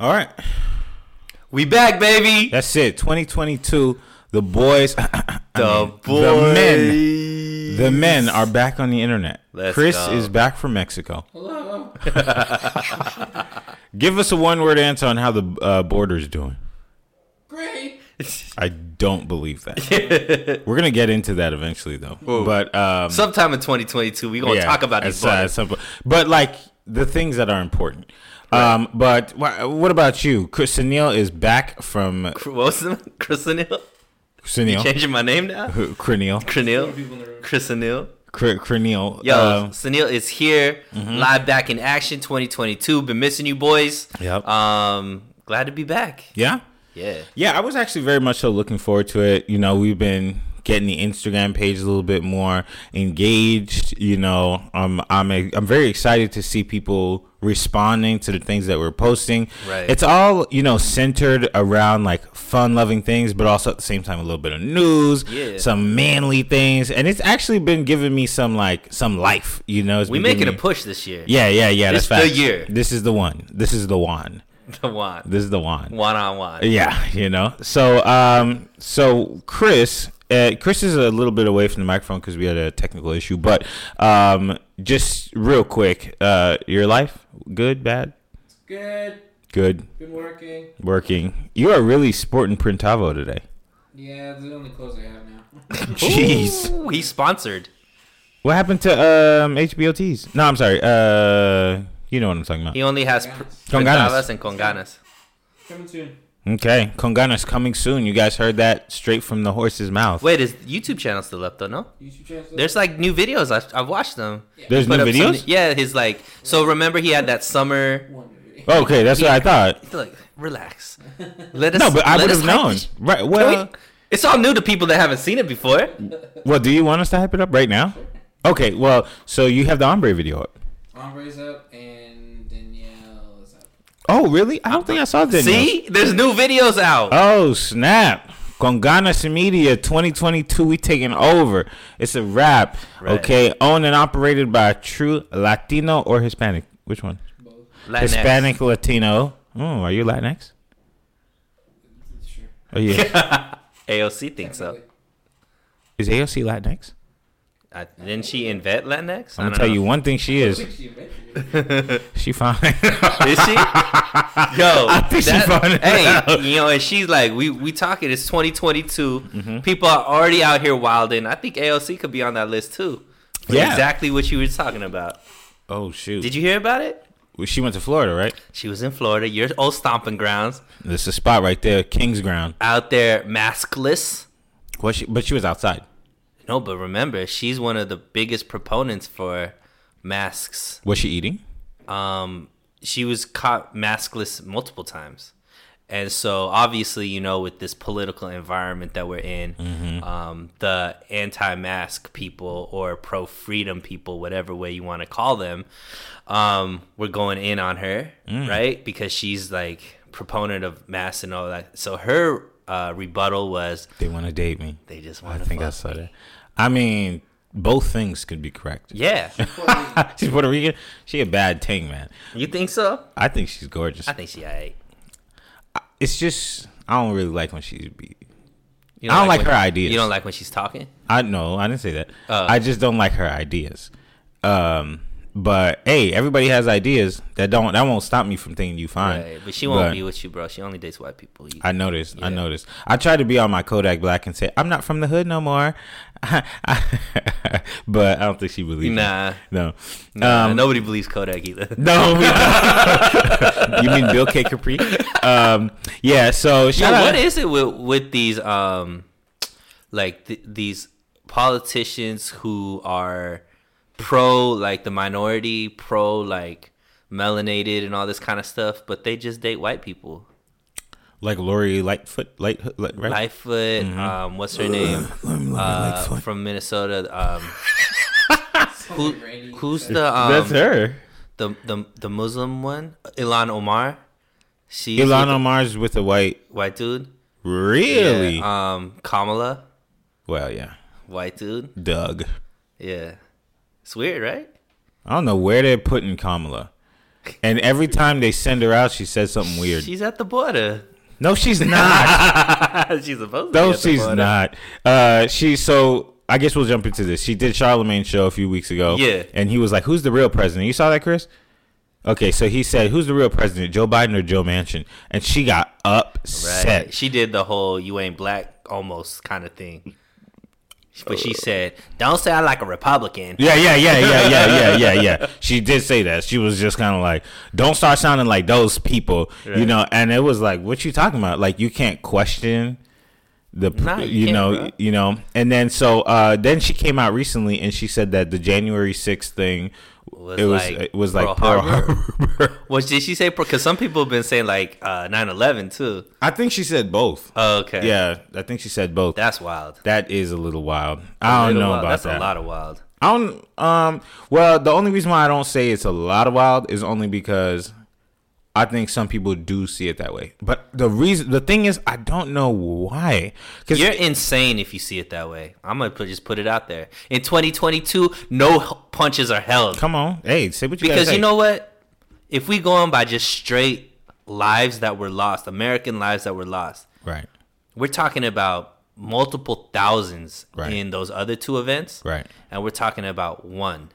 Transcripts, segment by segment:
All right. We back, baby. That's it. 2022. The boys, The the boys. men, the men are back on the internet. Let's Chris go. is back from Mexico. Hello. Give us a one-word answer on how the uh, border's doing. Great. I don't believe that. We're gonna get into that eventually, though. But um, Sometime in 2022, we gonna yeah, talk about at these some- at some. But like the things that are important. Um, but wha- what about you? Chris Sunil is back from What was it? Chris Anil? Sunil. Changing my name now? Cranial. Cranil? Chris Anil? Cr- Cranial. Yo, Um, Sunil is here, live back in action 2022. Been missing you boys. Yep. Um, glad to be back. yeah. Yeah. Yeah, I was actually very much so looking forward to it. You know, we've been getting the Instagram page a little bit more engaged. You know, um, I'm I'm very excited to see people responding to the things that we're posting. Right. It's all you know centered around like fun-loving things, but also at the same time a little bit of news, Yeah. some manly things, and it's actually been giving me some like some life. You know, It's We making a push this year. Yeah, yeah, yeah. This that's the facts. year. This is the one. This is the one. The one. This is the one. One on one. Yeah, you know. So, um, so Chris, uh, Chris is a little bit away from the microphone because we had a technical issue. But um, just real quick, uh, your life, good, bad, Good. good, Been working. working. You are really sporting Printavo today. Yeah, it's the only clothes I have now. Jeez, Ooh, he's sponsored. what happened to um, HBOTs? No, I'm sorry. Uh, you know what I'm talking about. He only has Conganas. pr- Conganas. Printadas and conganas. Coming soon. Okay, Conganas coming soon. You guys heard that straight from the horse's mouth. Wait, his YouTube channel still up though? No. YouTube channel. still- There's like new videos. I've, I've watched them. There's Put new up some- videos. yeah, his like. So remember, he had that summer. Oh, okay, that's what I thought. Like, relax. Let us. No, but I let would us have known. this- Right. Well, we- it's all new to people that haven't seen it before. well, do you want us to hype it up right now? Okay. Well, so you have the ombre video up. Ombre's up and Danielle is up. Oh, really? I don't think I saw that. See, there's new videos out. Oh snap! Con Ganas Media 2022, we taking over. It's a wrap. Right. Okay, owned and operated by a true Latino or Hispanic. Which one? Latinx. Hispanic Latino. Oh, are you Latinx? Sure. Oh yeah. AOC thinks so. Is AOC Latinx? Uh, didn't she invent Latinx? I'm gonna tell you one thing. She is. she invented it. She fine. Is she? Yo, I think she that- found it hey, you know, and she's like, we we talking. It's 2022. Mm-hmm. People are already out here wilding. I think AOC could be on that list too. For Yeah. exactly what you were talking about. oh shoot. Did you hear about it? Well, She went to Florida, right? She was in Florida, your old stomping grounds, This is a spot right there, King's Ground. out there maskless. Was she? But she was outside. No, but remember, she's one of the biggest proponents for masks. Was she eating? um, she was caught maskless multiple times. And so, obviously, you know, with this political environment that we're in, um, the anti mask people or pro freedom people, whatever way you want to call them, um, we're going in on her, right? Because she's like proponent of masks and all that. So, her uh, rebuttal was They want to date me. they just want to I think I saw me. that. I mean, both things could be correct. Yeah. she's Puerto Rican. She a bad ting, man. you think so? I think she's gorgeous. I think she aight. It's just I don't really like when she be. You I don't like when- her ideas. You don't like when she's talking? I no, I didn't say that. Oh. I just don't like her ideas. Um, but hey, everybody has ideas that don't that won't stop me from thinking you fine. Right, but she won't But- be with you, bro. She only dates white people. You- I noticed. I Yeah. noticed. I tried to be on my Kodak Black and say I'm not from the hood no more, but I don't think she believes. me. Nah, no. nah Um, nobody believes Kodak either. No, you mean Bill K. Kapri? Um, yeah. So Yo, what is it with with these um, like th- these politicians who are pro like the minority, pro like melanated and all this kind of stuff, but they just date white people. Like Lori Lightfoot, Light, Light right? Lightfoot, um, what's her name? Uh, from Minnesota. Um, who, who's the um, That's her. the the the Muslim one? Ilhan Omar. She's Ilhan with the Omar's with a white. white dude. Really? Yeah, um, Kamala, well, yeah. white dude. Doug. Yeah, it's weird, right? I don't know where they're putting Kamala. And every time they send her out, she says something weird. She's at the border. No, she's not. she's supposed to. no, she's border. not. Uh, she so I guess we'll jump into this. She did Charlemagne's show a few weeks ago. Yeah. and he was like, "Who's the real president?" You saw that, Chris? Okay, so he said, "Who's the real president, Joe Biden or Joe Manchin?" And she got upset. Right. She did the whole "you ain't black" almost kind of thing. But she said, "Don't say I like a Republican." Yeah, yeah, yeah, yeah, yeah, yeah, yeah, yeah. She did say that. She was just kind of like, "Don't start sounding like those people," you know. And it was like, "What you talking about? Like, you can't question the, Nah, you you know, bro. you know." And then so uh then she came out recently and she said that the January sixth thing Was it was like it was Pearl like Pearl Harbor? Harbor. What did she say? Because some people have been saying like uh, 9/11 too. I think she said both. Oh, okay. Yeah, I think she said both. That's wild. that is a little wild. I don't know wild. about That's that. a lot of wild. I don't. Um. Well, the only reason why I don't say it's a lot of wild is only because I think some people do see it that way. But the reason, the thing is, I don't know why. Because You're insane if you see it that way. I'm gonna put, just put it out there. In 2022, no punches are held come on, hey, say what you because you know what? If we go on by just straight lives that were lost, American lives that were lost, right, we're talking about multiple thousands Right. in those other two events, right. and we're talking about one.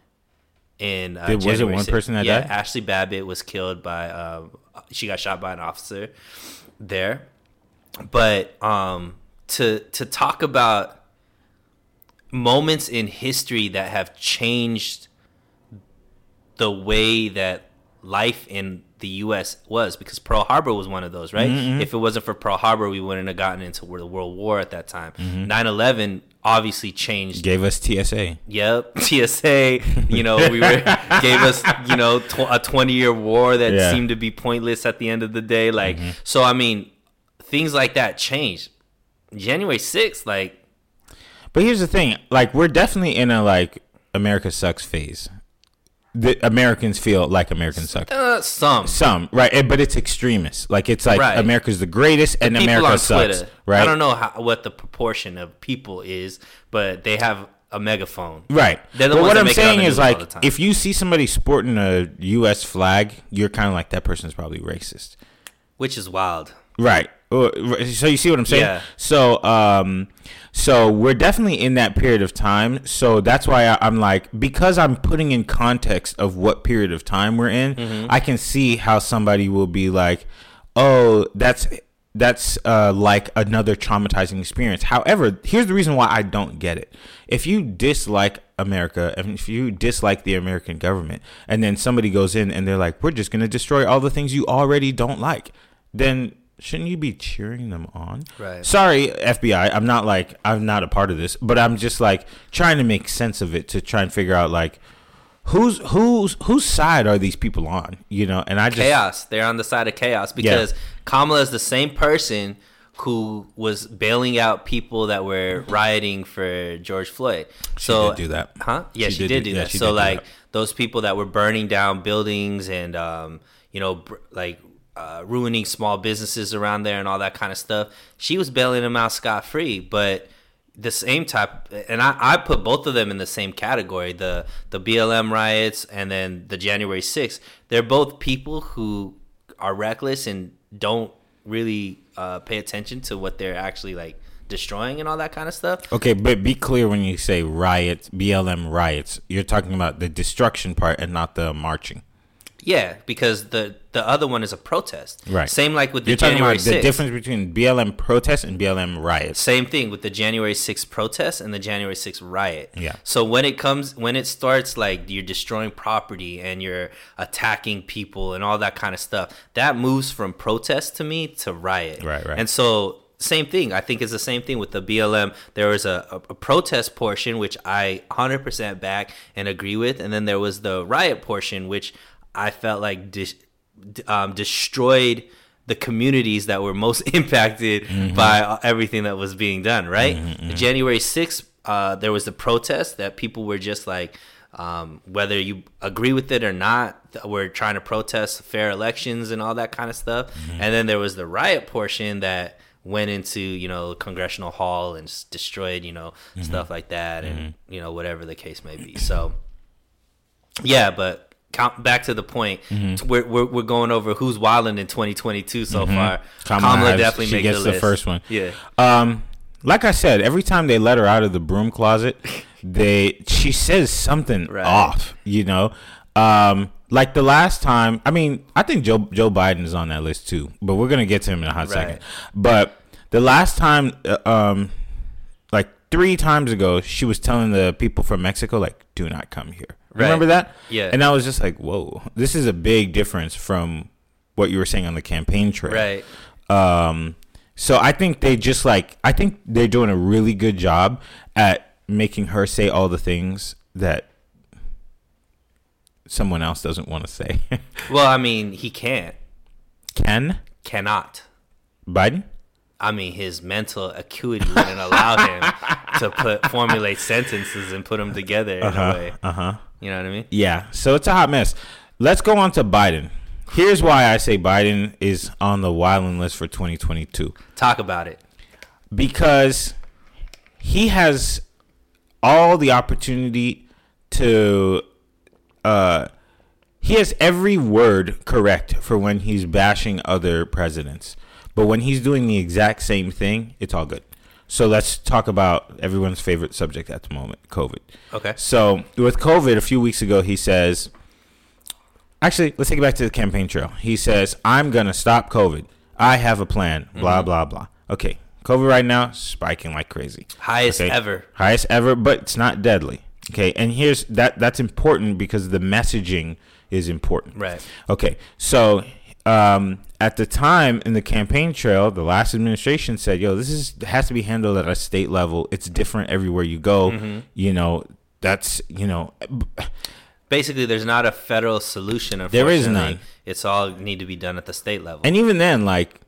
In uh, Did- was it one 6th. person that yeah, died? Ashley Babbitt was killed by. Um, she got shot by an officer there, but um, to to talk about moments in history that have changed the way that life in the U.S. was because Pearl Harbor was one of those, right? Mm-hmm, If it wasn't for Pearl Harbor, we wouldn't have gotten into the World War at that time. Mm-hmm. 9 11 obviously changed. Gave us TSA. Yep, TSA. You know, we were gave us you know tw- a 20 year war that Yeah. Mm-hmm. seemed to be pointless at the end of the day. Like, so I mean, things like that changed. January 6th, like, But here's the thing: like, we're definitely in a like America sucks phase. The Americans feel like Americans suck. uh, some Some right, eh, but it's extremist. Like it's like Right. America's the greatest, and America sucks. Twitter. Right. I don't know how, what the proportion of people is, but they have a megaphone. Right. The but what I'm make it on saying is the like if you see somebody sporting a US flag, you're kind of like that person's probably racist. Which is wild. Right. So you see what I'm saying? Yeah. So um so we're definitely in that period of time. So that's why I, I'm like because I'm putting in context of what period of time we're in, Mm-hmm. I can see how somebody will be like, "Oh, that's that's uh, like another traumatizing experience." However, here's the reason why I don't get it. If you dislike America, and if you dislike the American government, and then somebody goes in and they're like, "We're just going to destroy all the things you already don't like," then shouldn't you be cheering them on? Right. Sorry, FBI. I'm not like I'm not a part of this, but I'm just like trying to make sense of it to try and figure out like who's who's whose side are these people on? You know, and I just chaos. They're on the side of chaos because Kamala is the same person who was bailing out people that were rioting for George Floyd. So did do that. huh? Yeah, She she, did did, do- do yeah, that. she so did like that. those people that were burning down buildings and um, you know br- like uh, ruining small businesses around there and all that kind of stuff. She was bailing them out scot free, but the same type and I, I put both of them in the same category the the blm riots and then the january 6th they're both people who are reckless and don't really uh, pay attention to what they're actually like destroying and all that kind of stuff Okay, but be clear when you say riots, BLM riots. You're talking about the destruction part and not the marching. yeah because the the other one is a protest Right. same like with the You're talking january about the difference between BLM protest and BLM riot. Same thing with the January 6th protest and the January 6th riot. Yeah. So when it comes, when it starts, like you're destroying property and you're attacking people and all that kind of stuff, that moves from protest to me to riot. Right, right. And so same thing. I think it's the same thing with the BLM. There was a, a, a protest portion which I 100% back and agree with, and then there was the riot portion which I felt like dis- um, destroyed the communities that were most impacted Mm-hmm. by uh, everything that was being done. Right, January sixth, uh, there was a protest that people were just like. Um, whether you agree with it or not, we're trying to protest fair elections and all that kind of stuff. Mm-hmm. And then there was the riot portion that went into you know congressional hall and destroyed you know Mm-hmm. stuff like that and you know whatever the case may be. So yeah, but back to the point, Mm-hmm. we're, we're we're going over who's wilding in 2022 so far. Kamala, Kamala definitely she gets the, the first one. Yeah, Um, like I said, every time they let her out of the broom closet, they she says something Right. off. You know, um, like the last time. I mean, I think Joe Joe Biden is on that list too, but we're gonna get to him in a hot Right. second. But the last time, uh, um, like three times ago, she was telling the people from Mexico, like, "Do not come here." Right. Remember that? Yeah. And I was just like, "Whoa, this is a big difference from what you were saying on the campaign trail." right. Um, so I think they just like I think they're doing a really good job at making her say all the things that someone else doesn't want to say. Well, I mean, he can't, Can? cannot. Biden? I mean, his mental acuity wouldn't allow him to put formulate sentences and put them together in a way. Uh huh. You know what I mean? Yeah. So it's a hot mess. Let's go on to Biden. Here's why I say Biden is on the wilding list for 2022. Talk about it. because he has all the opportunity to uh he has every word correct for when he's bashing other presidents but when he's doing the exact same thing it's all good so let's talk about everyone's favorite subject at the moment covid Okay. so with COVID, a few weeks ago, he says, actually, let's take it back to the campaign trail. He says, I'm going to stop COVID. I have a plan, blah, mm-hmm. blah, blah. Okay. COVID right now, spiking like crazy. Highest Okay. ever. Highest ever, but it's not deadly. Okay. And here's that that's important because the messaging is important. Right. Okay, so um, at the time in the campaign trail, the last administration said, "Yo, this is has to be handled at a state level. It's different everywhere you go. Mm-hmm. You know, that's you know, Basically, there's not a federal solution. There is none. It's all need to be done at the state level. and even then, like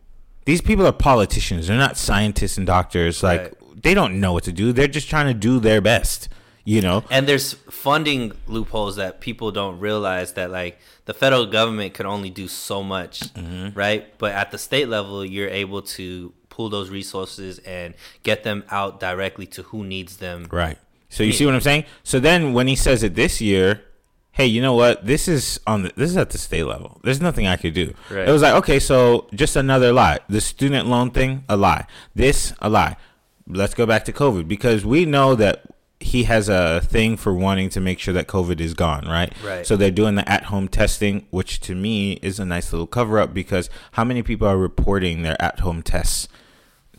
these people are politicians. They're not scientists and doctors. Like Right. they don't know what to do. They're just trying to do their best. You know, And there's funding loopholes that people don't realize that like the federal government could only do so much, Mm-hmm. right? But at the state level, you're able to pool those resources and get them out directly to who needs them. Right. So you see what I'm saying? So then when he says it this year, hey, you know what? This is on the, this is at the state level. There's nothing I could do. Right. It was like, okay, so just another lie. The student loan thing, a lie. This, a lie. Let's go back to COVID because we know that he has a thing for wanting to make sure that COVID is gone, right? Right. So they're doing the at-home testing, which to me is a nice little cover-up because how many people are reporting their at-home tests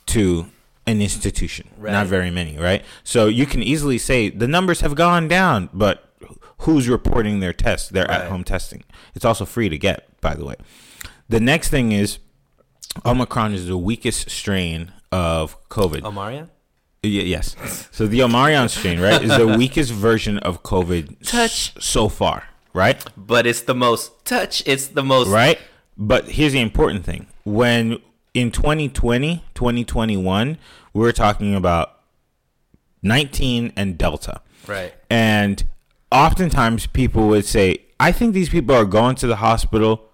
to an institution? Right. Not very many, right? So you can easily say the numbers have gone down, but who's reporting their tests, their Right. at-home testing? It's also free to get, by the way. The next thing is Omicron is the weakest strain of COVID. Omaria? Y- yes. So the Omarion strain, right, is the weakest version of COVID Touch. s- so far, right? But it's the most touch. It's the most Right? But here's the important thing. When in 2020, 2021, we were talking about 19 and Delta. Right. And oftentimes people would say, I think these people are going to the hospital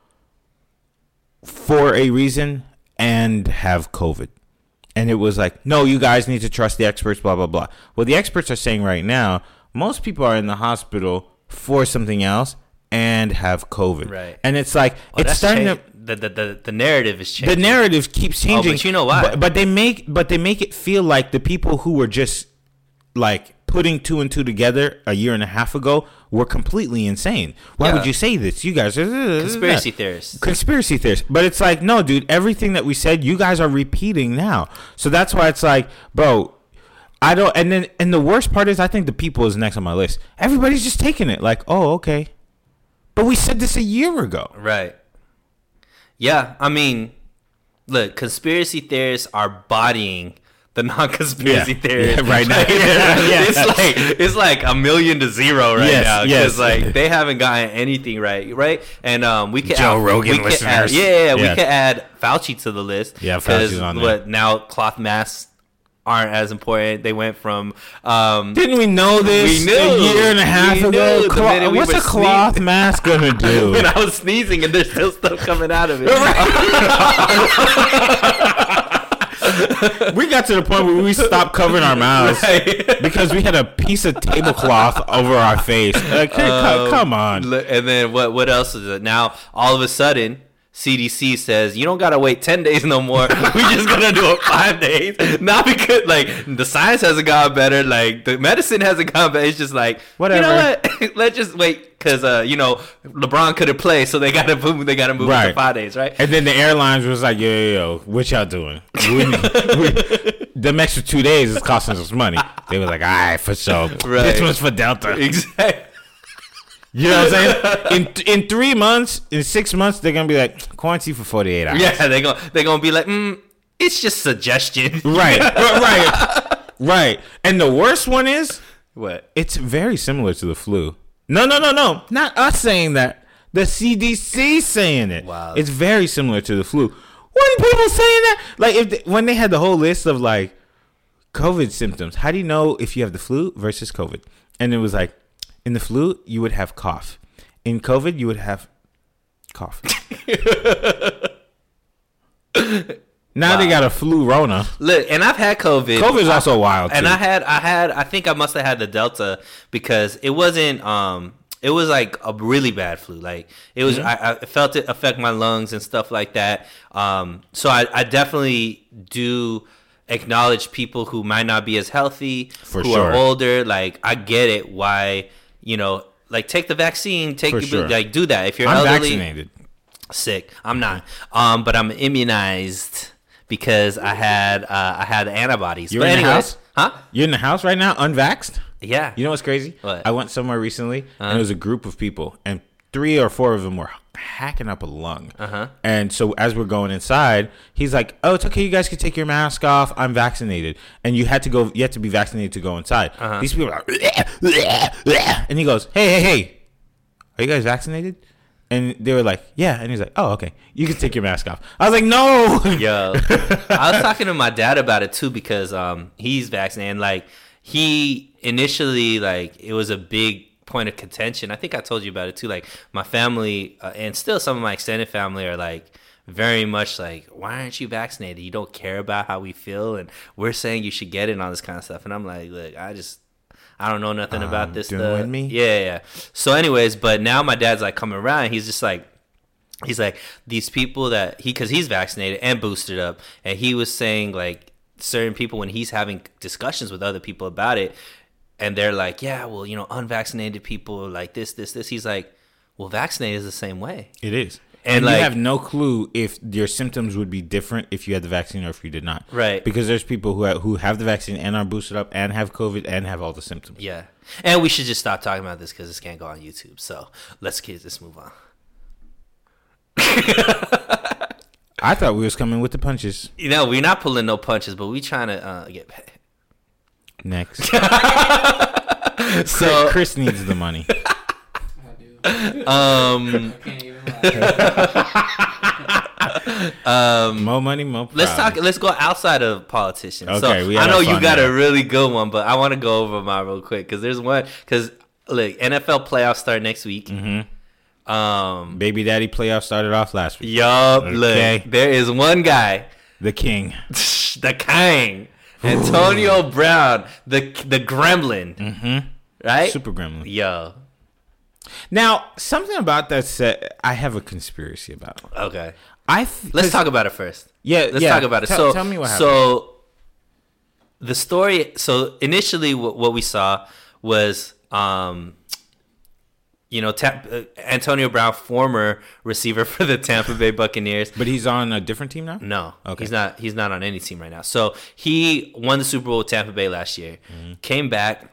for a reason and have COVID. And it was like, no, you guys need to trust the experts, blah, blah, blah. Well, the experts are saying right now, most people are in the hospital for something else and have COVID. Right. And it's like, Oh, it's starting cha- to the, the, the, the narrative is changing. the narrative keeps changing. Oh, but you know why? But, but they make but they make it feel like the people who were just like putting two and two together a year and a half ago were completely insane. Why Yeah. would you say this? You guys are Conspiracy theorists. Conspiracy theorists. But it's like, no, dude, everything that we said, you guys are repeating now. So that's why it's like, bro, I don't and then and the worst part is I think the people is next on my list. Everybody's just taking it like, oh, okay. But we said this a year ago. Right. Yeah, I mean, look, conspiracy theorists are bodying the non-conspiracy Yeah. theory Yeah, right now. Yeah. it's like it's like a million to zero right Yes, now yes. because like they haven't gotten anything right, right? And um, we can Joe add, Rogan we could add- listeners. yeah, yeah, we could add Fauci to the list. Yeah, Fauci's on there. What now? Cloth masks aren't as important. They went from um, Didn't we know this We knew. a year and a half ago? Clo- we what's a cloth sneezing. mask gonna do? when I was sneezing and there's still stuff coming out of it. we got to the point where we stopped covering our mouths Right. because we had a piece of tablecloth over our face. Like, Um, come on. And then what? What else is it? Now all of a sudden, CDC says you don't gotta wait ten days no more. we just gonna do it five days. Not because like the science hasn't gotten better, like the medicine hasn't gotten better. It's just like Whatever. You know what? Let's just wait because uh, you know LeBron couldn't play, so they gotta move. They gotta move it Right. to five days, right? And then the airlines was like, yo, yo, yo, what y'all doing? We, we, them extra two days is costing us money. They were like, all right, for sure. Right. This one's for Delta. Exactly. You know what I'm saying? In in three months, in six months, they're gonna be like quarantine for 48 hours. Yeah, they gonna they gonna be like, mm, it's just suggestion. Right, right, right. And the worst one is What? it's very similar to the flu. No, no, no, no. Not us saying that. The CDC saying it. Wow. It's very similar to the flu. When people saying that, like if they, when they had the whole list of like COVID symptoms, how do you know if you have the flu versus COVID? And it was like in the flu you would have cough. In COVID you would have cough. now they got a flu Rona. Look, and I've had COVID. COVID is also wild. and too. I had I had I think I must have had the Delta because it wasn't um it was like a really bad flu. Like it was I, I felt it affect my lungs and stuff like that. Um so I, I definitely do acknowledge people who might not be as healthy, For who sure. are older. Like I get it why, you know, like take the vaccine, take the, sure. like do that. If you're I'm elderly, vaccinated. sick. I'm not. Um, but I'm immunized because I had uh, I had antibodies. You're but in the house? huh? You're in the house right now, unvaxxed. Yeah. You know what's crazy? What? I went somewhere recently, and it was a group of people, and three or four of them were hacking up a lung. Uh-huh. And so as we're going inside, he's like, "Oh, it's okay. You guys can take your mask off. I'm vaccinated." And you had to go. You had to be vaccinated to go inside. Uh-huh. These people are like, and he goes, "Hey, hey, hey, are you guys vaccinated?" And they were like, "Yeah." And he's like, "Oh, okay. You can take your mask off." I was like, "No." Yo, I was talking to my dad about it too because um he's vaccinated. Like he initially like it was a big point of contention. I think I told you about it too. Like my family uh, and still some of my extended family are like very much like, why aren't you vaccinated? You don't care about how we feel, and we're saying you should get it and all this kind of stuff. And I'm like, look, I just. I don't know nothing about Um, this doing with me? Yeah, yeah. So, anyways, but now my dad's like coming around. He's just like, he's like these people that he because he's vaccinated and boosted up and he was saying like certain people when he's having discussions with other people about it and they're like yeah well you know unvaccinated people like this this this he's like well vaccinated is the same way It is. And, And, like- you have no clue if your symptoms would be different if you had the vaccine or if you did not. Right. Because there's people who have, who have the vaccine and are boosted up and have COVID and have all the symptoms. yeah and we should just stop talking about this because this can't go on youtube so let's get this move on I thought we was coming with the punches you know we're not pulling no punches but we trying to uh, get paid next. so Chris needs the money. I do. um I can't even lie. More money, more problems. Let's talk. Let's go outside of politicians. Okay, so we I know you fun got a really good one, but I want to go over mine real quick because there's one. Because look, NFL playoffs start next week. Mm-hmm. Um. Baby Daddy playoff started off last week. Yup. Okay. Look, there is one guy, The King. the King, Antonio Brown, the the Gremlin. Mm-hmm. Right. Super Gremlin. Yo. Now, something about that set, I have a conspiracy about. Okay. I th- let's talk about it first. Yeah, let's yeah. talk about it. Tell- so tell me what happened. So the story. So initially, what, what we saw was, um, you know, Tam- uh, Antonio Brown, former receiver for the Tampa Bay Buccaneers. But he's on a different team now. No, Okay. he's not. He's not on any team right now. So he won the Super Bowl with Tampa Bay last year. Mm-hmm. Came back,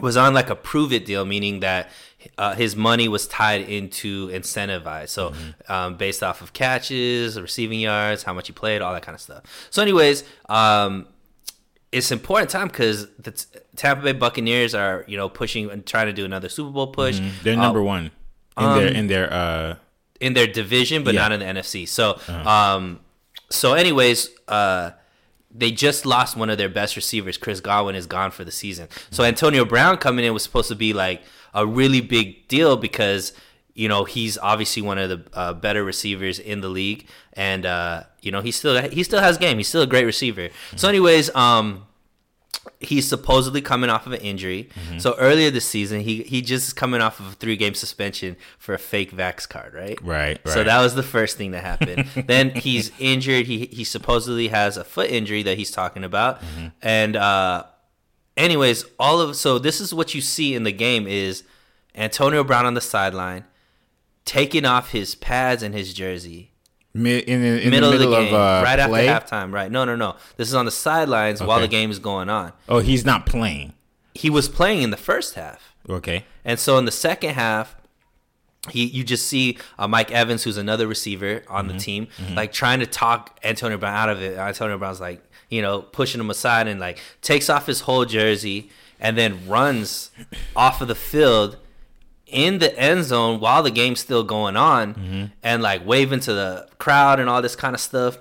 was on like a prove it deal, meaning that uh, his money was tied into incentivized. So Mm-hmm. um, based off of catches, receiving yards, how much he played, all that kind of stuff. So, anyways, um, it's important time because the T- Tampa Bay Buccaneers are you know pushing and trying to do another Super Bowl push. They're Uh, number one in their in their uh in their division, but Yeah. not in the NFC. So, um, so anyways, uh, they just lost one of their best receivers. Chris Godwin is gone for the season. So Antonio Brown coming in was supposed to be like a really big deal because you know he's obviously one of the uh, better receivers in the league, and uh, you know he still he still has game. He's still a great receiver. So, anyways, um, he's supposedly coming off of an injury. Mm-hmm. So earlier this season, he he just is coming off of a three game suspension for a fake Vax card, right? Right, So that was the first thing that happened. then he's injured. He he supposedly has a foot injury that he's talking about. Mm-hmm. And uh, anyways, all of so this is what you see in the game is Antonio Brown on the sideline taking off his pads and his jersey mid, in, the, in middle, the middle of of, the game, uh, right play. after halftime. Right? No, no, no. This is on the sidelines while the game is going on. Oh, he's not playing. He was playing in the first half. Okay. And so in the second half, he you just see uh, Mike Evans, who's another receiver on Mm-hmm. the team, like trying to talk Antonio Brown out of it. Antonio Brown's like, you know, pushing him aside and like takes off his whole jersey and then runs off of the field in the end zone while the game's still going on Mm-hmm. and like waving to the crowd and all this kind of stuff.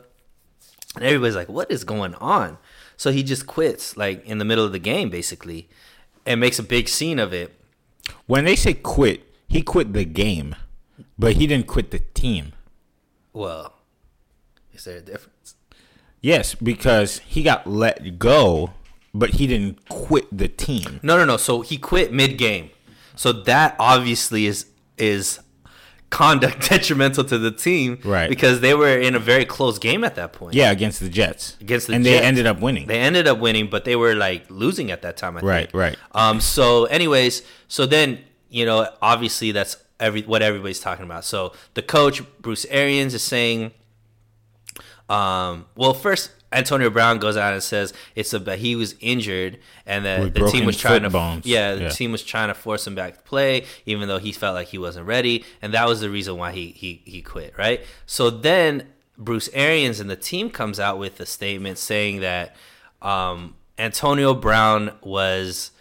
And everybody's like, what is going on? So he just quits like in the middle of the game basically and makes a big scene of it. When they say quit, he quit the game, but he didn't quit the team. Well, is there a difference? Yes, because he got let go, but he didn't quit the team. No, no, no. So he quit mid game. So that obviously is is conduct detrimental to the team, Right. Because they were in a very close game at that point. Yeah, against the Jets. Against the Jets. and Jets. they ended up winning. They ended up winning, but they were like losing at that time. I Right, think. right. Um. So, anyways, so then you know, obviously that's every what everybody's talking about. So the coach Bruce Arians is saying, um, well, first Antonio Brown goes out and says it's a he was injured and that the team was trying to bones. yeah the Yeah. team was trying to force him back to play even though he felt like he wasn't ready and that was the reason why he he he quit right. So then Bruce Arians and the team comes out with a statement saying that um, Antonio Brown was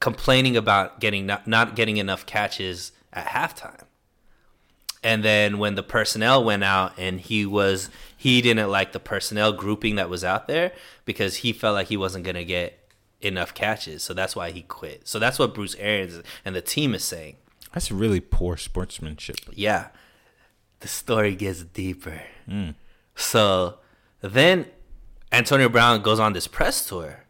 complaining about getting not, not getting enough catches at halftime. And then when the personnel went out and he was he didn't like the personnel grouping that was out there because he felt like he wasn't going to get enough catches. So that's why he quit. So that's what Bruce Arians and the team is saying. That's really poor sportsmanship. Yeah. The story gets deeper. Mm. So then Antonio Brown goes on this press tour.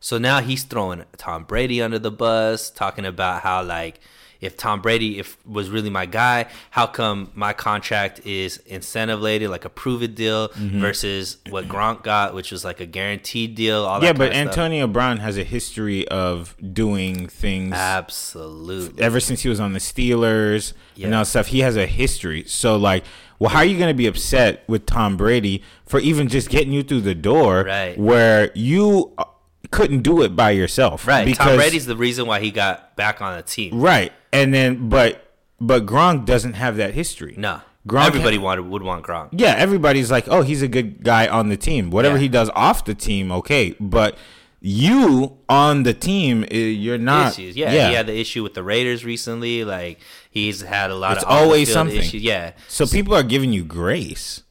So now he's throwing Tom Brady under the bus, talking about how like if Tom Brady if was really my guy, how come my contract is incentive laden, like a prove it deal, versus what Gronk got, which was like a guaranteed deal. All Yeah, that but. Antonio Brown has a history of doing things absolutely. ever since he was on the Steelers Yeah. and all stuff. He has a history. So like, well, how are you going to be upset with Tom Brady for even just getting you through the door, Right. Where you uh, couldn't do it by yourself, Right. Tom Brady's the reason why he got back on the team. right, and then but but Gronk doesn't have that history. No. Gronk Everybody wanted would want Gronk. yeah, everybody's like, oh, he's a good guy on the team. Whatever Yeah. he does off the team, okay. But you on the team, eh, you're not. issues. Yeah, he had the issue with the Raiders recently. Like he's had a lot It's of always something. Issues. Yeah, so people are giving you grace.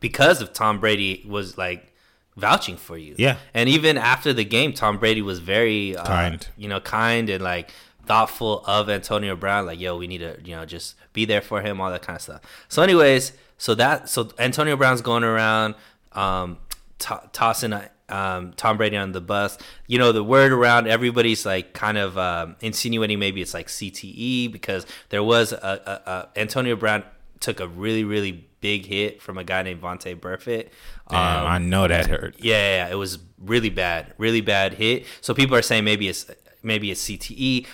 because of Tom Brady was like vouching for you. Yeah. and even after the game, Tom Brady was very uh, Kind. You know, kind and like thoughtful of Antonio Brown. Like, yo, we need to you know just be there for him, all that kind of stuff. So, anyways, so that so Antonio Brown's going around um, to- tossing. Um, Tom Brady on the bus. You know, the word around everybody's like kind of um, insinuating maybe it's like CTE because there was a, a, a Antonio Brown took a really really big hit from a guy named Vontaze Burfict. Damn, I know that hurt. Yeah, yeah, it was really bad, really bad hit. So people are saying maybe it's maybe it's CTE,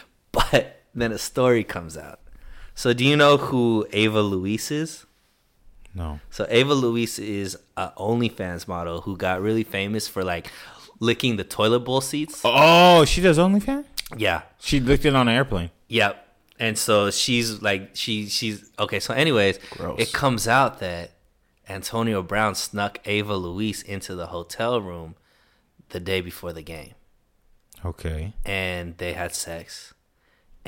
but then a story comes out. So do you know who Ava Louise is? No. So Ava Louise is a OnlyFans model who got really famous for like licking the toilet bowl seats. Oh, she does OnlyFans. Yeah, She licked it on an airplane. Yep. And so she's like she she's okay. So anyways, Gross. it comes out that Antonio Brown snuck Ava Louise into the hotel room the day before the game, Okay. and they had sex,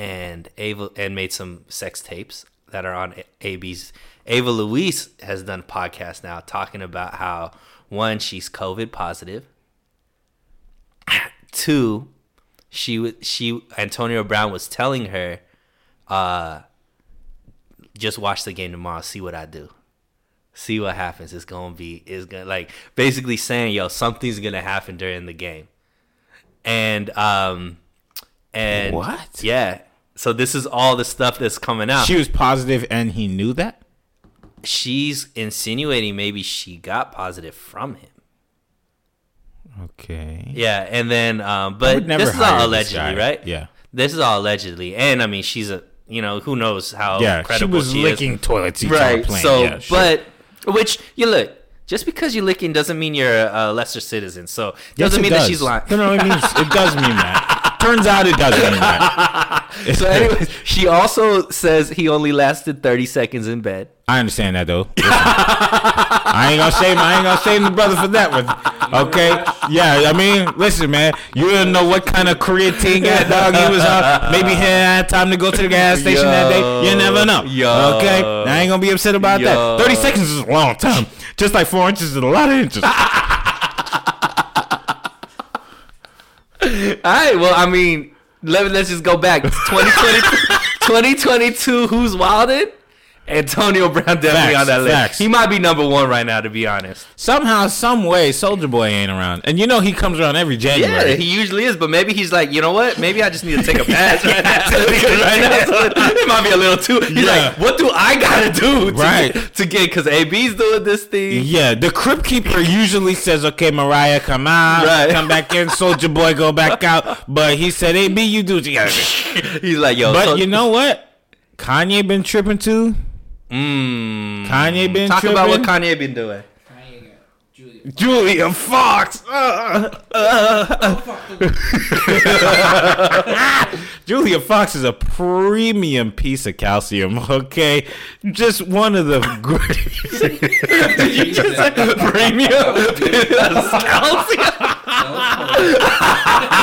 and Ava and made some sex tapes that are on AB's. Ava Louise has done a podcast now talking about how one she's COVID positive. two she she Antonio Brown was telling her, uh, just watch the game tomorrow, see what I do. See what happens. It's gonna be it's gonna like basically saying, yo, something's gonna happen during the game. And um and What? Yeah. So this is all the stuff that's coming out. She was positive and he knew that? She's insinuating maybe she got positive from him. Okay. Yeah, and then um but this is all allegedly, right? Yeah. This is all allegedly. And I mean she's a you know, who knows how Yeah. She credible was she is. licking toilet seats on a right so yeah, sure. but which you look just because you're licking doesn't mean you're a lesser citizen so Yes, doesn't it mean does. that she's lying No, no, it means it does mean that. Turns out it does mean that. so anyways she also says he only lasted 30 seconds in bed I understand that though. Listen, I ain't gonna shame. I ain't gonna shame the brother for that one. Okay. Yeah. I mean, listen, man. You didn't know what kind of creatine got dog he was on. Maybe he had time to go to the gas station that day. You never know. Yo. Okay. I ain't gonna be upset about Yo. that. Thirty seconds is a long time. Just like four inches is a lot of inches. All right well i mean let, let's just go back. 2020, 2022 who's wilded Antonio Brown definitely Facts, on that list. facts. He might be number one right now, to be honest. Somehow, some way, Soulja Boy ain't around, and you know he comes around every Yeah, January. he usually is, but maybe he's like, you know what? Maybe I just need to take a pass right now. Right now, it might be a little too. He's Yeah. like, what do I gotta do to Right. get, to get? Because AB's doing this thing. Yeah, the crypt keeper usually says, "Okay, Mariah, come out, Right. come back in, Soulja Boy, go back out." But he said, AB, you do what you gotta do." He's like, yo, But so- you know what? Kanye been tripping too. Mm. Kanye been talk tripping. about what Kanye been doing. Kanye got Julia. Julia Fox. Uh, Julia Fox is a premium piece of calcium. Okay, just one of the greatest.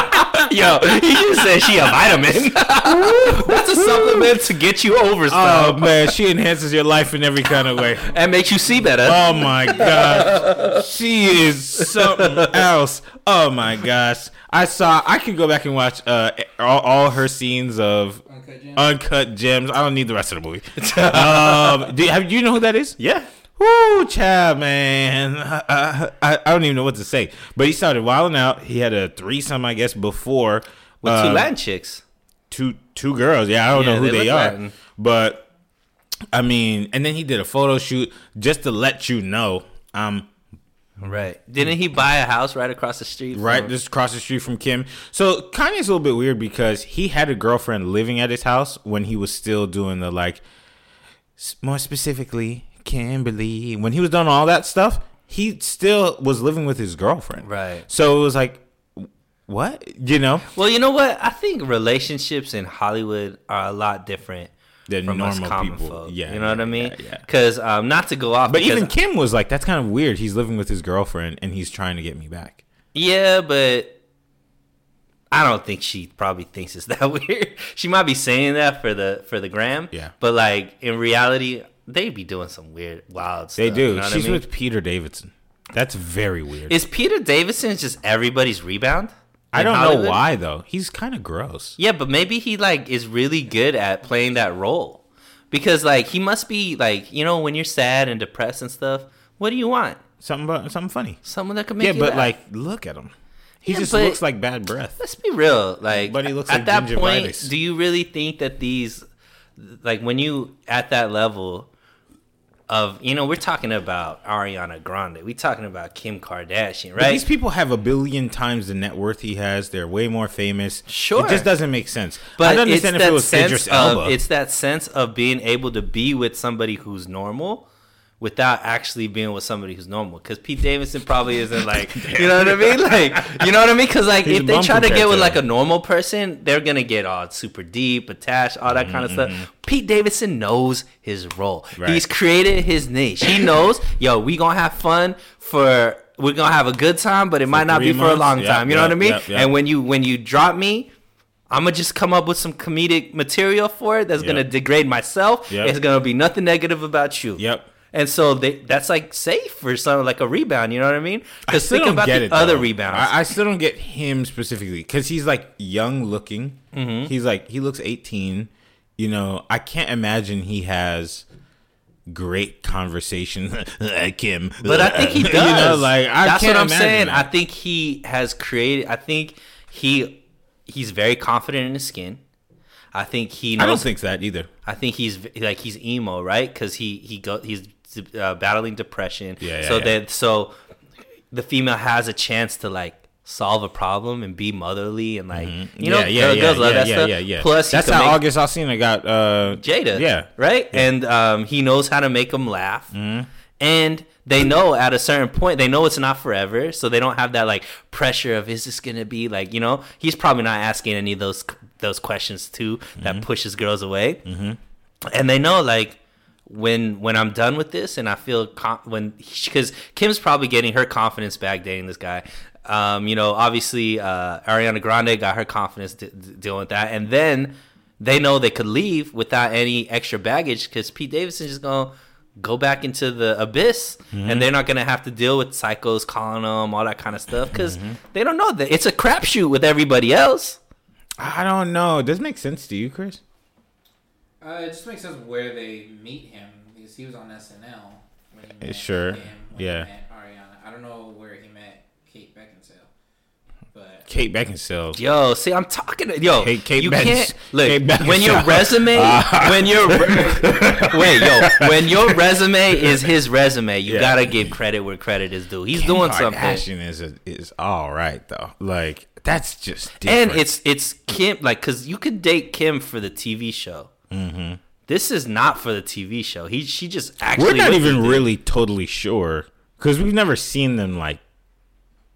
Yo, he just said she a vitamin. That's a supplement to get you over Oh stuff man, she enhances your life in every kind of way. and makes you see better. Oh my gosh. She is something else. Oh my gosh. I saw I can go back and watch uh all, all her scenes of Uncut Gems. Uncut Gems. I don't need the rest of the movie. um do you, have, do you know who that is? yeah. Woo, child, man. I, I, I don't even know what to say. But he started wilding out. He had a threesome, I guess, before With uh, two Latin chicks. two two girls. Yeah, I don't Yeah, know who they they, are, Latin. but I mean, and then he did a photo shoot just to let you know, um, Right. Didn't he buy a house right across the street? right from- just across the street from Kim. So Kanye's a little bit weird because he had a girlfriend living at his house when he was still doing the like, more specifically, Kimberly. When he was doing all that stuff, he still was living with his girlfriend. Right. So it was like, what? You know, Well, you know what? I think relationships in Hollywood are a lot different Than from normal people. folk. Yeah, you know what I mean? yeah, yeah. Because um, not to go off, but even Kim was like, that's kind of weird. He's living with his girlfriend and he's trying to get me back. yeah, but I don't think she probably thinks it's that weird. She might be saying that for the for the gram. Yeah. But like in reality, they be doing some weird, wild stuff. They do. You know She's I mean? with Peter Davidson. That's very weird. Is Peter Davidson just everybody's rebound? I don't Hollywood? know why though. He's kind of gross. Yeah, but maybe he like is really good at playing that role. Because like he must be like, you know, when you're sad and depressed and stuff, what do you want? Something about something funny. Someone that can make Yeah, you but laugh. like, look at him. He Yeah, just looks like bad breath. let's be real. Like But he looks at like that point, do you really think that these like when you at that level of you know, we're talking about Ariana Grande, we're talking about Kim Kardashian, But right? These people have a billion times the net worth he has. They're way more famous. Sure. It just doesn't make sense. But I'd understand if it was sense Idris of, Elba. It's that sense of being able to be with somebody who's normal without actually being with somebody who's normal. Because Pete Davidson probably isn't like, you know what I mean? Like, you know what I mean? Because like, He's if they try to get with like a normal person, they're gonna get all super deep, attached, all that kind of stuff. Pete Davidson knows his role. Right. He's created his niche. He knows, yo, we gonna have fun for we're gonna have a good time, but it might not be for a long Yep, time. You know what I mean? yep, yep. And when you when you drop me, I'm gonna just come up with some comedic material for it that's gonna degrade myself. Yep. It's gonna be nothing negative about you. Yep. And so they, that's like safe for some like a rebound. You know what I mean? I Because still think don't about get the it, other though. rebounds. I, I still don't get him specifically because he's like young looking. Mm-hmm. He's like he looks 18. You know, I can't imagine he has great conversation like him. But I think he does. you know, like I That's can't what I'm saying. that. I think he has created. I think he he's very confident in his skin. I think he knows. I don't think that either. I think he's like he's emo, right? Because he he go he's uh, battling depression. Yeah, yeah, so yeah. that so the female has a chance to like solve a problem and be motherly and like you know Mm-hmm. yeah, yeah, girl- yeah, girls love yeah, that yeah, stuff. yeah, yeah. Plus, that's how make- August Alsina got uh, Jada. Yeah, Right? And um, he knows how to make them laugh. Mm-hmm. And they know at a certain point, they know it's not forever. So they don't have that like pressure of, is this going to be like, you know, he's probably not asking any of those those questions too that Mm-hmm. pushes girls away. And they know like, when when I'm done with this and I feel com- when because Kim's probably getting her confidence back dating this guy. Um, you know, obviously uh, Ariana Grande got her confidence d- d- dealing with that, and then they know they could leave without any extra baggage because Pete Davidson just gonna go back into the abyss, and they're not gonna have to deal with psychos calling them all that kind of stuff because they don't know that it's a crapshoot with everybody else. I don't know. Does it make sense to you, Chris? Uh, it just makes sense where they meet him because he was on SNL. When he met sure. Him, when Yeah. He met Ariana. I don't know where he met Kate Beckinsale, but Kate Beckinsale. Yo, see, I'm talking to yo. Kate- Kate you Becks- can't look Kate when your resume, when your re- wait, yo, when your resume is his resume, you Yeah. gotta give credit where credit is due. He's Kim doing something, Kardashian is a, is all right though. Like that's just different. and it's it's Kim, like, cause you could date Kim for the TV show. Mm-hmm. This is not for the TV show. He she just actually we're not even really totally sure because we've never seen them like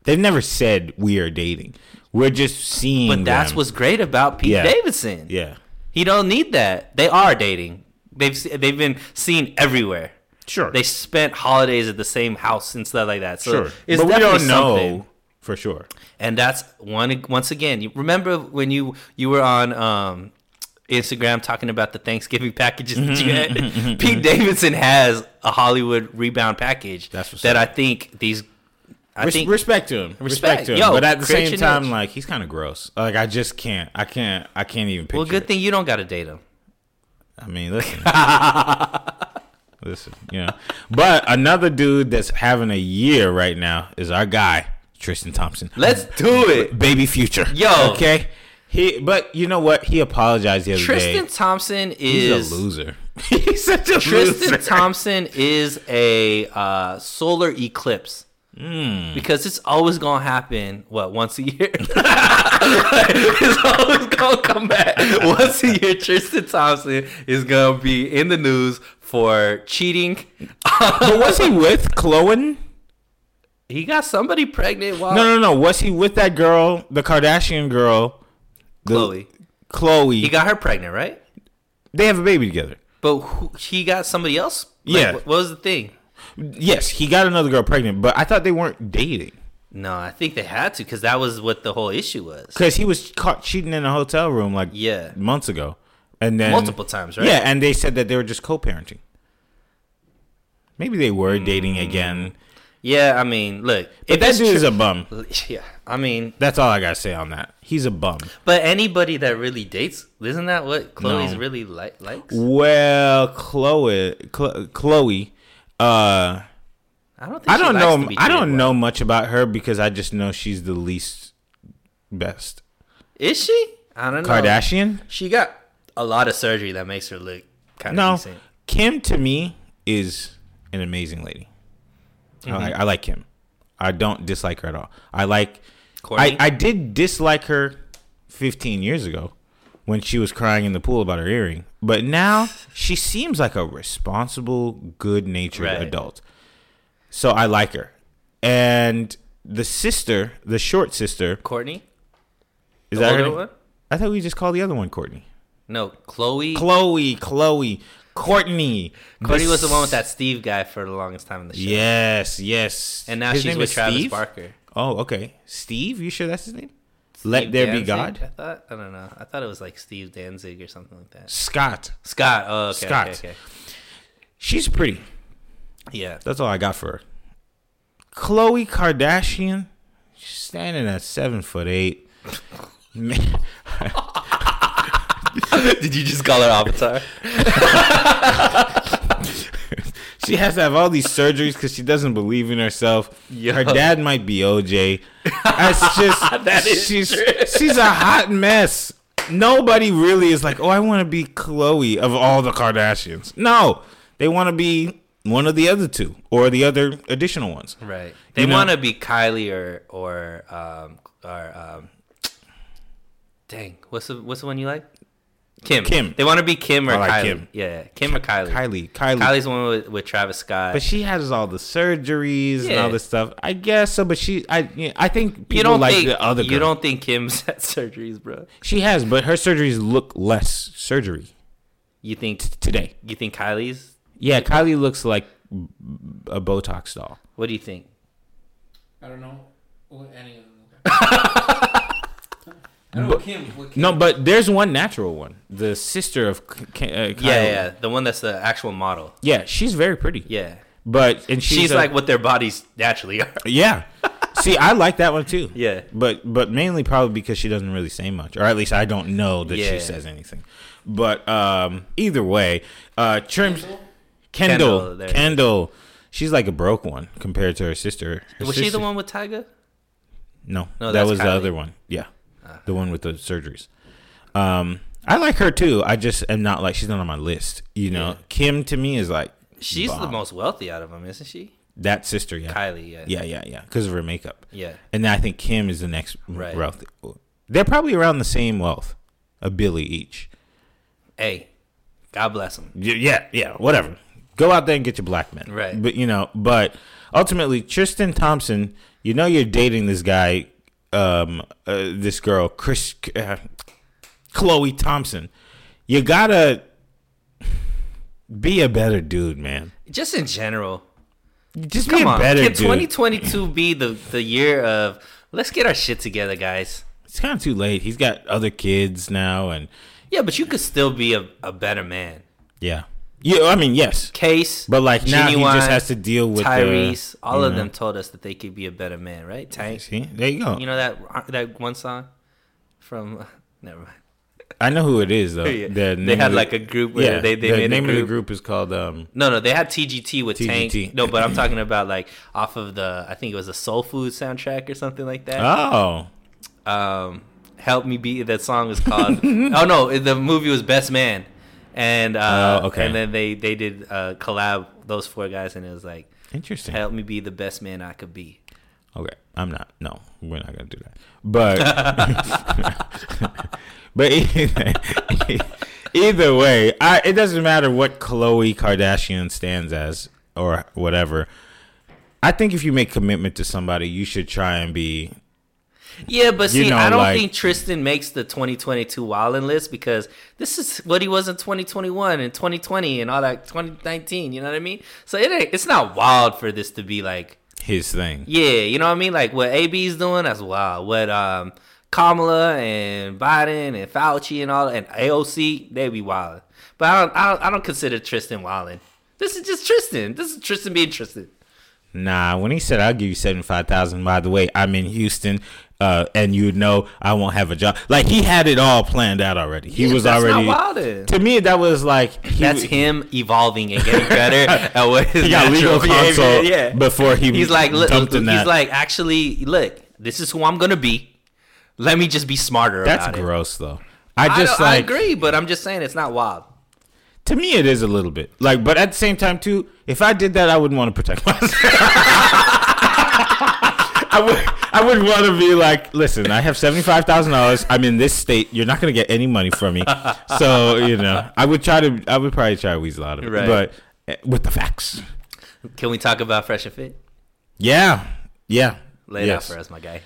they've never said we are dating. We're just seeing. But that's them. what's great about Pete Yeah. Davidson. yeah. He don't need that. They are dating. They've they've been seen everywhere. Sure. They spent holidays at the same house and stuff like that. So sure. it's but we don't know something. for sure. And that's one once again. You remember when you you were on um, Instagram talking about the Thanksgiving packages that you Mm-hmm, had? Mm-hmm, mm-hmm, Pete mm-hmm. Davidson has a Hollywood rebound package that up. I think these. I Res- think respect to him. Respect, Respect. to him. Yo, but at the same time, like he's kind of gross. Like I just can't. I can't. I can't even picture. well, good it. thing you don't got to date him. I mean, listen. listen, you know. But another dude that's having a year right now is our guy, Tristan Thompson. Let's do it. Baby future. Yo. Okay. He but you know what? He apologized the other Tristan day. Tristan Thompson He's is a loser. He's such a Tristan loser. Thompson is a uh, solar eclipse. Hmm. Because it's always gonna happen. What once a year? it's always gonna come back once a year. Tristan Thompson is gonna be in the news for cheating. but was he with Khloe? he got somebody pregnant while No, no, no. Was he with that girl, the Kardashian girl, the- Khloe. Khloe. He got her pregnant, right? they have a baby together. But who, he got somebody else. Like, Yeah. What, was the thing? Yes, he got another girl pregnant, but I thought they weren't dating No, I think they had to because that was what the whole issue was. because he was caught cheating in a hotel room like Yeah. months ago, and then Multiple times, right? Yeah, and they said that they were just co-parenting. Maybe they were dating Mm. again. Yeah, I mean, look, But if that dude is a bum. yeah. I mean, That's all I gotta say on that. He's a bum. but anybody that really dates, isn't that what Khloe's No. really like likes? Well, Khloe, Chlo- Khloe, uh, I don't. Think I don't know. I don't well. know much about her because I just know she's the least best. Is she? I don't know. Kardashian? She got a lot of surgery that makes her look kind of No, decent. Kim to me is an amazing lady. Mm-hmm. I, like, I like Kim. I don't dislike her at all. I like. Kourtney? I, I did dislike her 15 years ago when she was crying in the pool about her earring, but now she seems like a responsible, good-natured Right. adult. So I like her. And the sister, the short sister, Kourtney. is The that her one? I thought we just called the other one Kourtney. No, Khloe. Khloe, Khloe, Kourtney. Kourtney was the one with that Steve guy for the longest time in the show. Yes, yes. And now His she's with Travis Steve? Barker. Oh, okay. Steve, you sure that's his name? Let Steve there be God. I thought. I don't know. I thought it was like Steve Danzig or something like that. Scott. Scott. Oh, okay. Scott. Okay, okay. She's pretty. Yeah. That's all I got for her. Khloe Kardashian, she's standing at seven foot eight. Did you just call her Avatar? she has to have all these surgeries because she doesn't believe in herself. Yo. Her dad might be OJ. That's just That is she's true. she's a hot mess. Nobody really is like, oh, I want to be Khloe of all the Kardashians. No, they want to be one of the other two or the other additional ones. Right. They You know- want to be Kylie or or um or um. Dang, what's the what's the one you like? Kim. Kim. They want to be Kim or I like Kylie. Kim. Yeah, Kim or Kylie. Kylie, Kylie, Kylie's the one with, with Travis Scott. But she has all the surgeries and all this stuff. I guess so, but she, I, yeah, I think people you don't like think the other. you don't think Kim's had surgeries, bro? She has, but her surgeries look less surgery You think today. you think Kylie's? Yeah, Kylie looks like a Botox doll. What do you think? I don't know what any of them look like. I don't know what Kim. What Kim No, but there's one natural one. The sister of K- K- uh, Kylie. Yeah, yeah, the one that's the actual model. Yeah, she's very pretty. Yeah, But and she's, she's a- like what their bodies naturally are. Yeah. See, I like that one too. Yeah. But but mainly probably because she doesn't really say much, or at least I don't know that Yeah. she says anything. But um, either way, uh, trims Kendall? Kendall Kendall, there Kendall, it she's like a broke one compared to her sister. Her Was she the one with Tyga? No, No, that was the Kylie. Ah. other one. Yeah, the one with the surgeries. Um, I like her too. I just am not like she's not on my list. You know, Yeah. Kim to me is like She's the most wealthy out of them, isn't she? that sister. Yeah, Kylie. Yeah. yeah, yeah, yeah, because of her makeup. Yeah. And then I think Kim is the next Right. wealth. They're probably around the same wealth, a billy each. Hey, God bless them. Yeah, yeah, whatever. Go out there and get your black men. Right. But you know, but ultimately, Tristan Thompson, you know, you're dating this guy, um, uh, this girl, Chris, uh, Khloe Thompson. You gotta be a better dude, man. Just in general. Just be Come a on. better Can dude. 2022 be the, the year of let's get our shit together, guys? it's kind of too late. He's got other kids now, and Yeah, but you could still be a, a better man. yeah, yeah. I mean, yes, Case, But like now he just has to deal with the- Tyrese. all of know. them told us that they could be a better man, right? Tank. See, there you go. You know that that one song from never mind. I know who it is though. Yeah. The They had like a group where they, they the made name a of the group. group is called um. No, no, they had TGT with TGT. Tank. No, but I'm talking about like off of the I think it was a Soul Food soundtrack or something like that. Oh, um, "Help Me Be." That song was called. oh no, the movie was Best Man, and uh, Oh, okay. and then they they did a collab those four guys, and it was like, interesting. "Help me be the best man I could be." Okay, I'm not. No, we're not gonna do that. But but either, either way, I it doesn't matter what Khloe Kardashian stands as or whatever. I think if you make commitment to somebody, you should try and be. Yeah, but You see, know, I don't like- think Tristan makes the 2022 Wildin list because this is what he was in 2021 and 2020 and all that 2019. You know what I mean? So it ain't, it's not wild for this to be like, His thing. yeah, you know what I mean? Like what AB's doing, that's wild. What um Kamala and Biden and Fauci and all and AOC, they be wild. But I don't, I don't, I don't consider Tristan wildin'. This is just Tristan. This is Tristan being Tristan. Nah, when he said I'll give you seventy five thousand, by the way, I'm in Houston, uh, and you know I won't have a job. Like he had it all planned out already. He Yeah, was that's already. not wildin'. To me, that was like he, That's him evolving and getting better at what his He got legal behavior- counsel Yeah, before he he's like, look, dumped in he's that. like, actually, look, this is who I'm gonna be. Let me just be smarter That's about it. gross, though. I I, just don't- I agree, but I'm just saying it's not wild. To me it is a little bit like, but at the same time too, if I did that, I wouldn't want to protect myself. I would. I would want to be like, listen, I have seventy five thousand dollars. I'm in this state. You're not gonna get any money from me. So you know, I would try to. I would probably try to weasel out of it, Right. but eh, with the facts. Can we talk about Fresh and Fit? Yeah. Yeah. Lay it yes. out for us, my guy.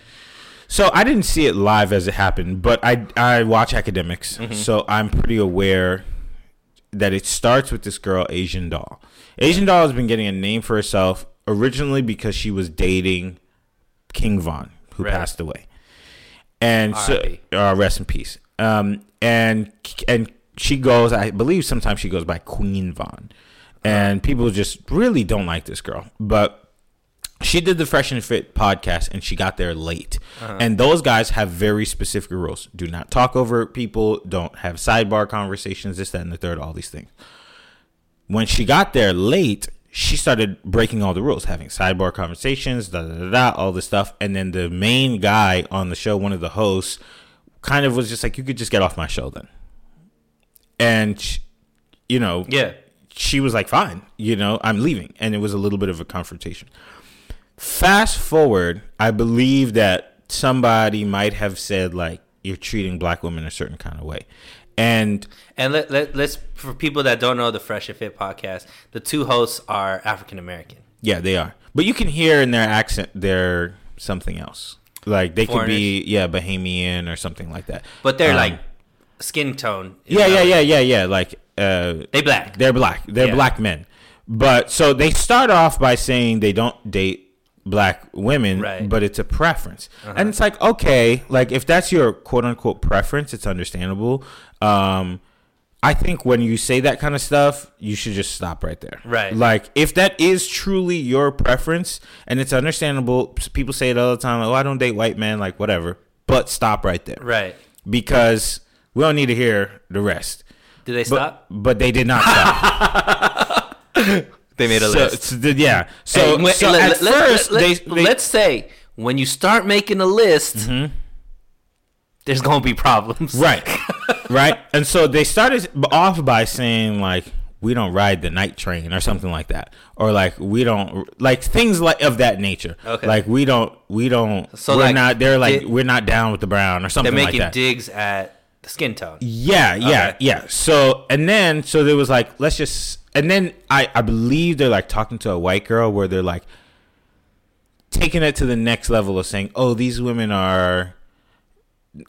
So I didn't see it live as it happened, but I I watch Akademiks, Mm-hmm. so I'm pretty aware that it starts with this girl Asian doll. Asian doll has been getting a name for herself originally because she was dating King Von, who Right. passed away, and so uh, rest in peace. Um, and and she goes, I believe sometimes she goes by Queen Von, and people just really don't like this girl, but she did the Fresh and Fit podcast and she got there late. Uh-huh. And those guys have very specific rules. Do not talk over people, don't have sidebar conversations, this, that, and the third, all these things. When she got there late, she started breaking all the rules, having sidebar conversations, da da da, da all this stuff. And then the main guy on the show, one of the hosts, kind of was just like, You could just get off my show then. And, sh- you know, Yeah. she was like, fine, you know, I'm leaving. And it was a little bit of a confrontation. Fast forward, I believe that somebody might have said, like, you're treating black women a certain kind of way. And And let, let, let's, for people that don't know the Fresh and Fit podcast, the two hosts are African American. yeah, they are. But you can hear in their accent they're something else. Like they could be, yeah, Bahamian or something like that. But they're Um, like skin tone. yeah, yeah, yeah, yeah, yeah. Like, uh, They black. They're black. They're Yeah. black men. But so they start off by saying they don't date black women, Right. Uh-huh. but it's a preference. And it's like, okay, like if that's your quote unquote preference, it's understandable. Um I think when you say that kind of stuff, you should just stop right there. Right. Like if that is truly your preference and it's understandable, people say it all the time, like, oh, I don't date white men, like whatever. But stop right there. Right. Because we don't need to hear the rest. Did they But, stop? but they did not stop. They made a so, list. so yeah. So, Hey, so let- at let- let- first, let- they, let- they let's say when you start making a list, Mm-hmm. there's gonna be problems. right, right, and so they started off by saying like, "We don't ride the night train" or something like that, or like, "We don't like things like of that nature." Okay. Like we don't, we don't. So, we're like, not. They're like, it- we're not down with the brown or something They're something like making digs at the skin tone. Yeah, yeah, Okay. yeah. So and then so there was like let's just and then I I believe they're like talking to a white girl where they're like taking it to the next level of saying, "Oh, these women are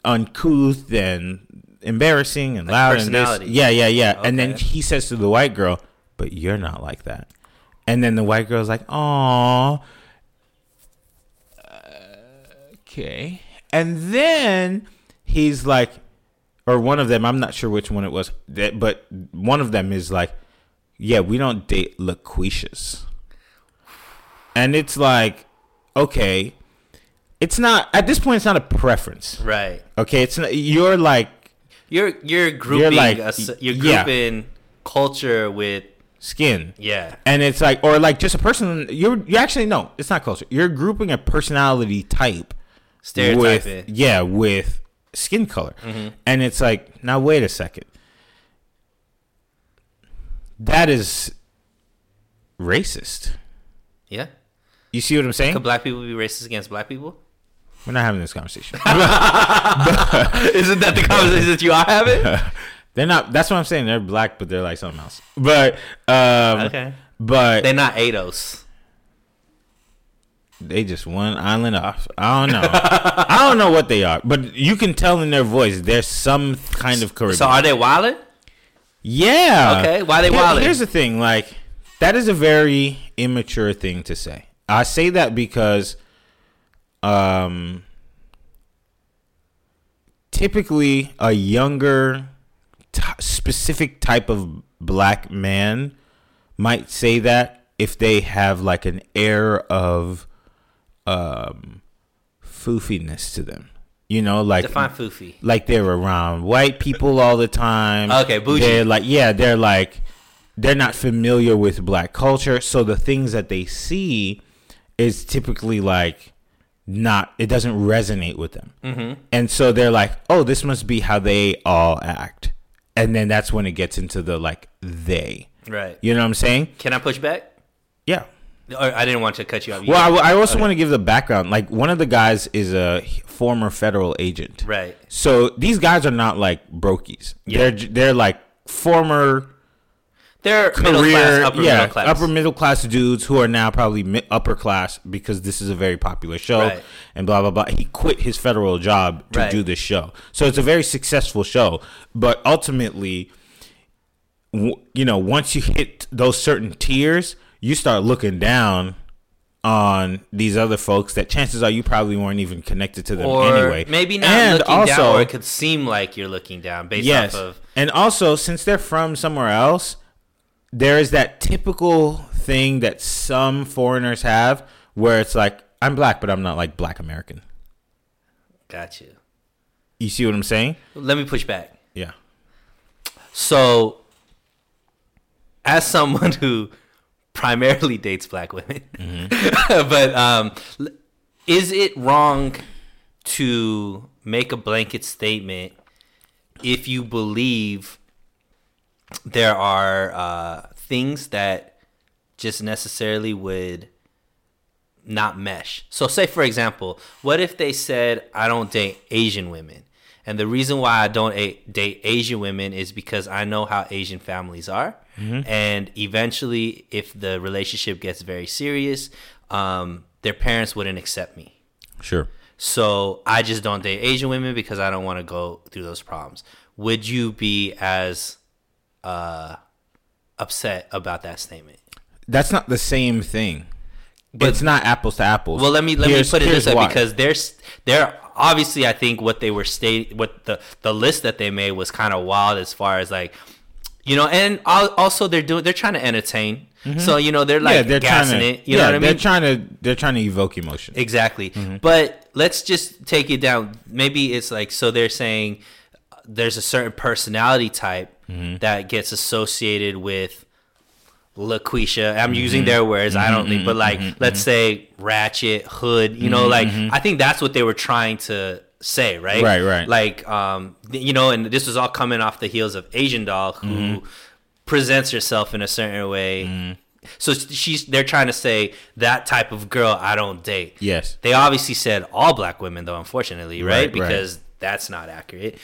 uncouth and embarrassing and loud and this." Yeah, yeah, yeah. And then he says to the white girl, "But you're not like that." And then the white girl's like, "Aw." Okay. And then he's like, or one of them, I'm not sure which one it was, that, but one of them is like, yeah, we don't date LaQuishas. And it's like, okay, it's not, at this point, it's not a preference. Right. Okay. It's not, you're like You're you're grouping like- a you're yeah. grouping culture with skin. yeah. And it's like, or like just a person, you're, you actually, no, it's not culture. You're grouping a personality type Stereotyping. with yeah with skin color Mm-hmm. and it's like now wait a second that is racist yeah. you see what i'm saying Could black people be racist against black people? we're not having this conversation Isn't that the conversation that you are having? they're not that's what i'm saying they're black but they're like something else but um Okay. but They're not ADOS. they just one island off i don't know i don't know what they are but you can tell in their voice there's some kind of Caribbean. So are they wildin'? Yeah. Okay, why they Here- wildin'? Here's the thing, like that is a very immature thing to say. I say that because um typically a younger t- specific type of black man might say that if they have like an air of um foofiness to them. You know, like Define foofy. like they're around white people all the time. Okay, bougie. They're like yeah, they're like they're not familiar with black culture, so the things that they see is typically like not it doesn't resonate with them. Mm-hmm. And so they're like, "Oh, this must be how they all act." And then that's when it gets into the like they. Right. You know what I'm saying? Can I push back? Yeah. Or I didn't want to cut you off. You- Well, I, I also want to give the background. Like one of the guys is a former federal agent. right. So these guys are not like brokies. Yeah. They're they're like former They're middle career, class, upper yeah, middle class. upper middle class dudes who are now probably mi- upper class because this is a very popular show Right. and blah blah blah. He quit his federal job to Right. do this show, so it's a very successful show. But ultimately, w- you know, once you hit those certain tiers, you start looking down on these other folks that chances are you probably weren't even connected to them or anyway. maybe not and looking also, down, or it could seem like you're looking down based yes, off of. and also since they're from somewhere else, there is that typical thing that some foreigners have where it's like I'm black, but I'm not like black American. Got you. You see what I'm saying? Let me push back. Yeah. So, as someone who primarily dates black women, but um, is it wrong to make a blanket statement if you believe there are uh, things that just necessarily would not mesh. So, say for example, what if they said, I don't date Asian women? And the reason why I don't a- date Asian women is because I know how Asian families are. And eventually, if the relationship gets very serious, um, their parents wouldn't accept me. Sure. So I just don't date Asian women because I don't want to go through those problems. Would you be as uh, upset about that statement? That's not the same thing. But it's not apples to apples. Well, let me let Here's- me put it this way because there's there obviously I think what they were state what the the list that they made was kind of wild as far as like you know, and also they're doing they're trying to entertain. So you know they're like yeah, they're gassing trying to. it. You yeah, know what I they're trying to. They're trying to evoke emotion. Exactly. Mm-hmm. But let's just take it down. Maybe it's like so they're saying there's a certain personality type Mm-hmm. that gets associated with LaQuisha. I'm Mm-hmm. using their words. I don't think, but like let's say ratchet, hood, you know, like I think that's what they were trying to say, right? Mm-hmm. Right, right. Like um you know, and this was all coming off the heels of Asian doll who Mm-hmm. presents herself in a certain way. So she's they're trying to say that type of girl I don't date. Yes. They obviously said all black women though, unfortunately, right? Right, right. because that's not accurate.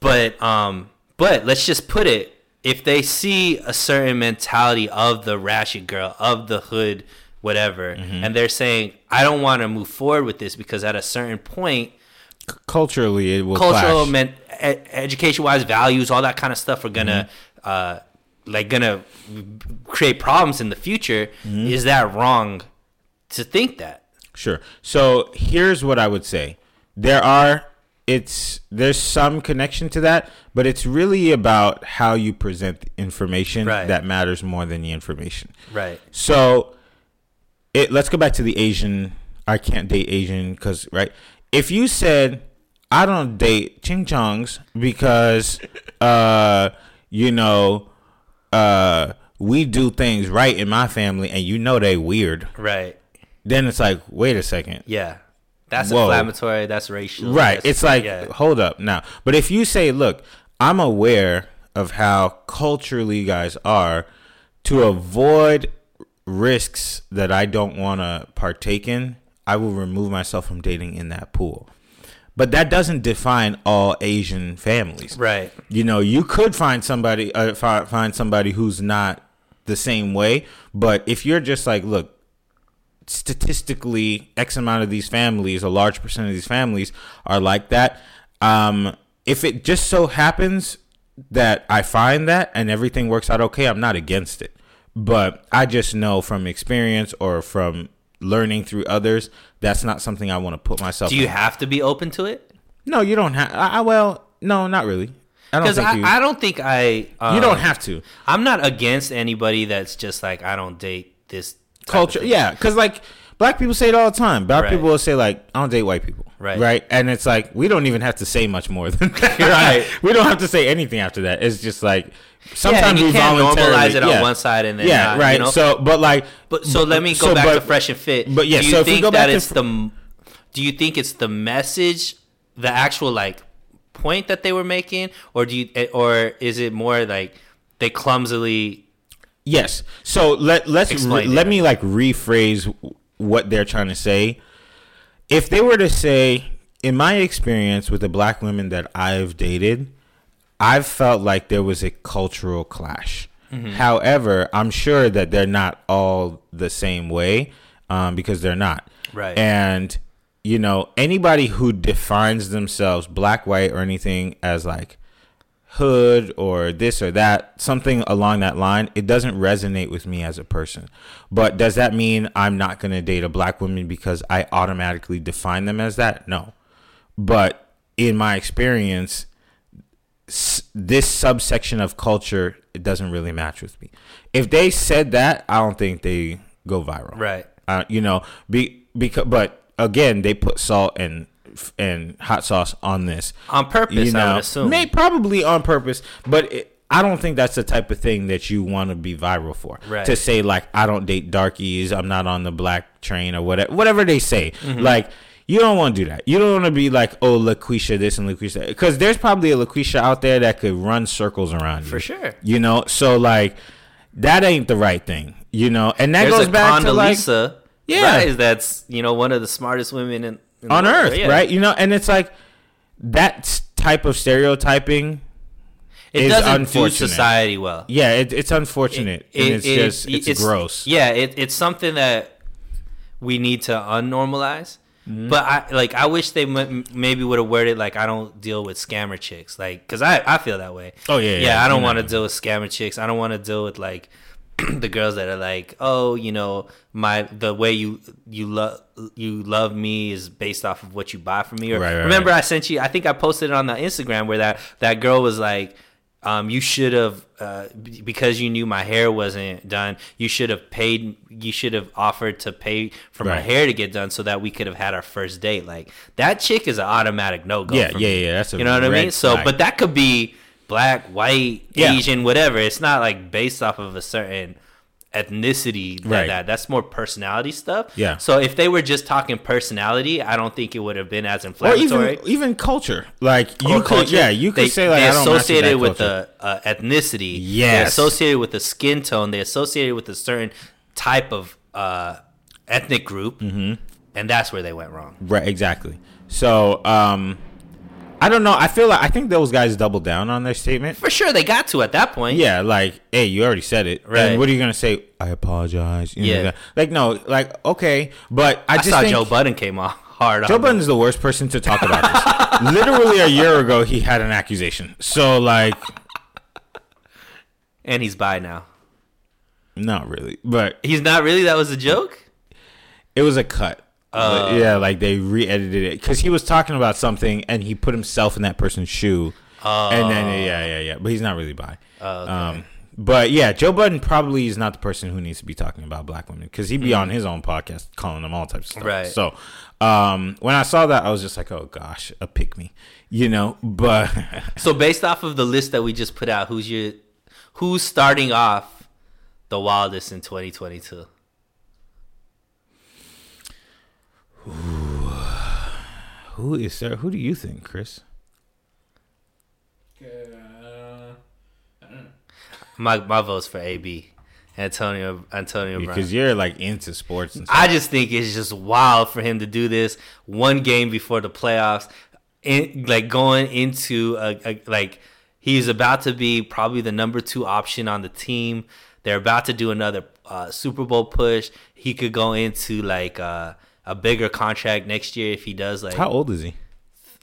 But um but let's just put it if they see a certain mentality of the ratchet girl, of the hood, whatever, Mm-hmm. and they're saying, I don't want to move forward with this because at a certain point, Culturally, it will cultural, e- education wise, values, all that kind of stuff are gonna, Mm-hmm. uh, like, gonna create problems in the future. Mm-hmm. Is that wrong to think that? Sure. So here's what I would say. There are it's there's some connection to that, but it's really about how you present information Right. that matters more than the information. Right. So it let's go back to the Asian I can't date Asian cuz right? If you said I don't date ching chongs because uh you know uh we do things right in my family and you know they weird Right. then it's like, wait a second. Yeah. That's Whoa. inflammatory. That's racial. Right. that's- It's like, yeah. hold up now. But if you say, look, I'm aware of how culturally you guys are to avoid risks that I don't want to partake in, I will remove myself from dating in that pool. But that doesn't define all Asian families. Right. You know, you could find somebody uh, find somebody who's not the same way, but if you're just like, look, statistically x amount of these families a large percent of these families are like that um if it just so happens that i find that and everything works out okay i'm not against it but i just know from experience or from learning through others that's not something i want to put myself Do you in. have to be open to it? no you don't have I, I- well no not really i don't Because think I, you, I don't think I. Um, you don't have to I'm not against anybody that's just like I don't date this culture yeah because like black people say it all the time black Right. people will say like i don't date white people Right. right and it's like we don't even have to say much more than that Right. we don't have to say anything after that it's just like sometimes you we normalize it on yeah. one side and then yeah not, right You know? so but like But so let me go so, back but- to fresh and fit. but yeah, do you so if we think go back that to it's fr- the do you think it's the message, the actual like point that they were making, or do you eh, or is it more like they clumsily? Yes. So let let's Explain let me like rephrase what they're trying to say. If they were to say, in my experience with the black women that I've dated, I've felt like there was a cultural clash. Mm-hmm. However, I'm sure that they're not all the same way um, because they're not. Right. And you know, anybody who defines themselves black, white, or anything as like hood or this or that, something along that line, it doesn't resonate with me as a person. But does that mean I'm not going to date a black woman because I automatically define them as that? No. But in my experience, this subsection of culture it doesn't really match with me. If they said that, I don't think they go viral. Right. Uh, you know, be because but again, they put salt and and hot sauce on this on purpose. You know, I would assume, may probably on purpose, but. It, I don't think that's the type of thing that you want to be viral for. Right. To say like I don't date darkies, I'm not on the black train or whatever whatever they say. Mm-hmm. Like you don't want to do that. You don't want to be like, oh, LaQuisha this and LaQuisha because there's probably a LaQuisha out there that could run circles around you. For sure. You know, so like that ain't the right thing. You know, and that there's goes back to like, yeah, right, that's you know one of the smartest women in, in on earth, yeah. right? You know, and it's like that type of stereotyping. It doesn't do society well. Yeah, it, it's unfortunate, it, and it's it, just it's, it's, gross. Yeah, it's something that we need to unnormalize Mm-hmm. But I like I wish they m- maybe would have worded like I don't deal with scammer chicks like because I I feel that way. Oh yeah, yeah. yeah I don't want to deal with scammer chicks. I don't want to deal with like the girls that are like oh you know my the way you you love you love me is based off of what you buy from me. Or right, right, remember right. I sent you I think I posted it on the Instagram where that that girl was like um, you should have uh, because you knew my hair wasn't done. You should have paid. You should have offered to pay for right. my hair to get done so that we could have had our first date. Like that chick is an automatic no go. Yeah, yeah, me. yeah. That's you know what I mean. So, but that could be black, white, yeah. Asian, whatever. It's not like based off of a certain ethnicity that, right. that. That's more personality stuff. Yeah. So if they were just talking personality i don't think it would have been as inflammatory or even, even culture. Like you could culture, yeah you could they, say like they associated with the uh, ethnicity. Yeah associated with the skin tone. They associated with a certain type of uh, ethnic group. Mm-hmm. and that's where they went wrong. Right exactly. So um I don't know. I feel like I think those guys doubled down on their statement. For sure, they got to at that point. Yeah, like, hey, you already said it. Right. And what are you gonna say? I apologize. You yeah. Like, no, like, okay, but I, I just saw think Joe Budden came off hard. Joe Budden is the worst person to talk about this. Literally a year ago, he had an accusation. So like, and he's by now. Not really, but he's not really. That was a joke. It was a cut. Uh, yeah, like they re-edited it because he was talking about something and he put himself in that person's shoe, uh, and then yeah, yeah, yeah. But he's not really bi. Oh, okay. Um, but yeah, Joe Budden probably is not the person who needs to be talking about black women because he'd be mm. on his own podcast calling them all types of stuff. Right. So um, when I saw that, I was just like, oh gosh, a pick me, you know. But so based off of the list that we just put out, who's your who's starting off the wildest in 2022? Ooh. Who is there? Who do you think, Chris? Uh, my my vote's for AB. Antonio Antonio Brown. Because you're like into sports and stuff. I just think it's just wild for him to do this one game before the playoffs, in, like going into a, a like he's about to be probably the number two option on the team. They're about to do another uh, Super Bowl push. He could go into like uh, a bigger contract next year if he does like. How old is he?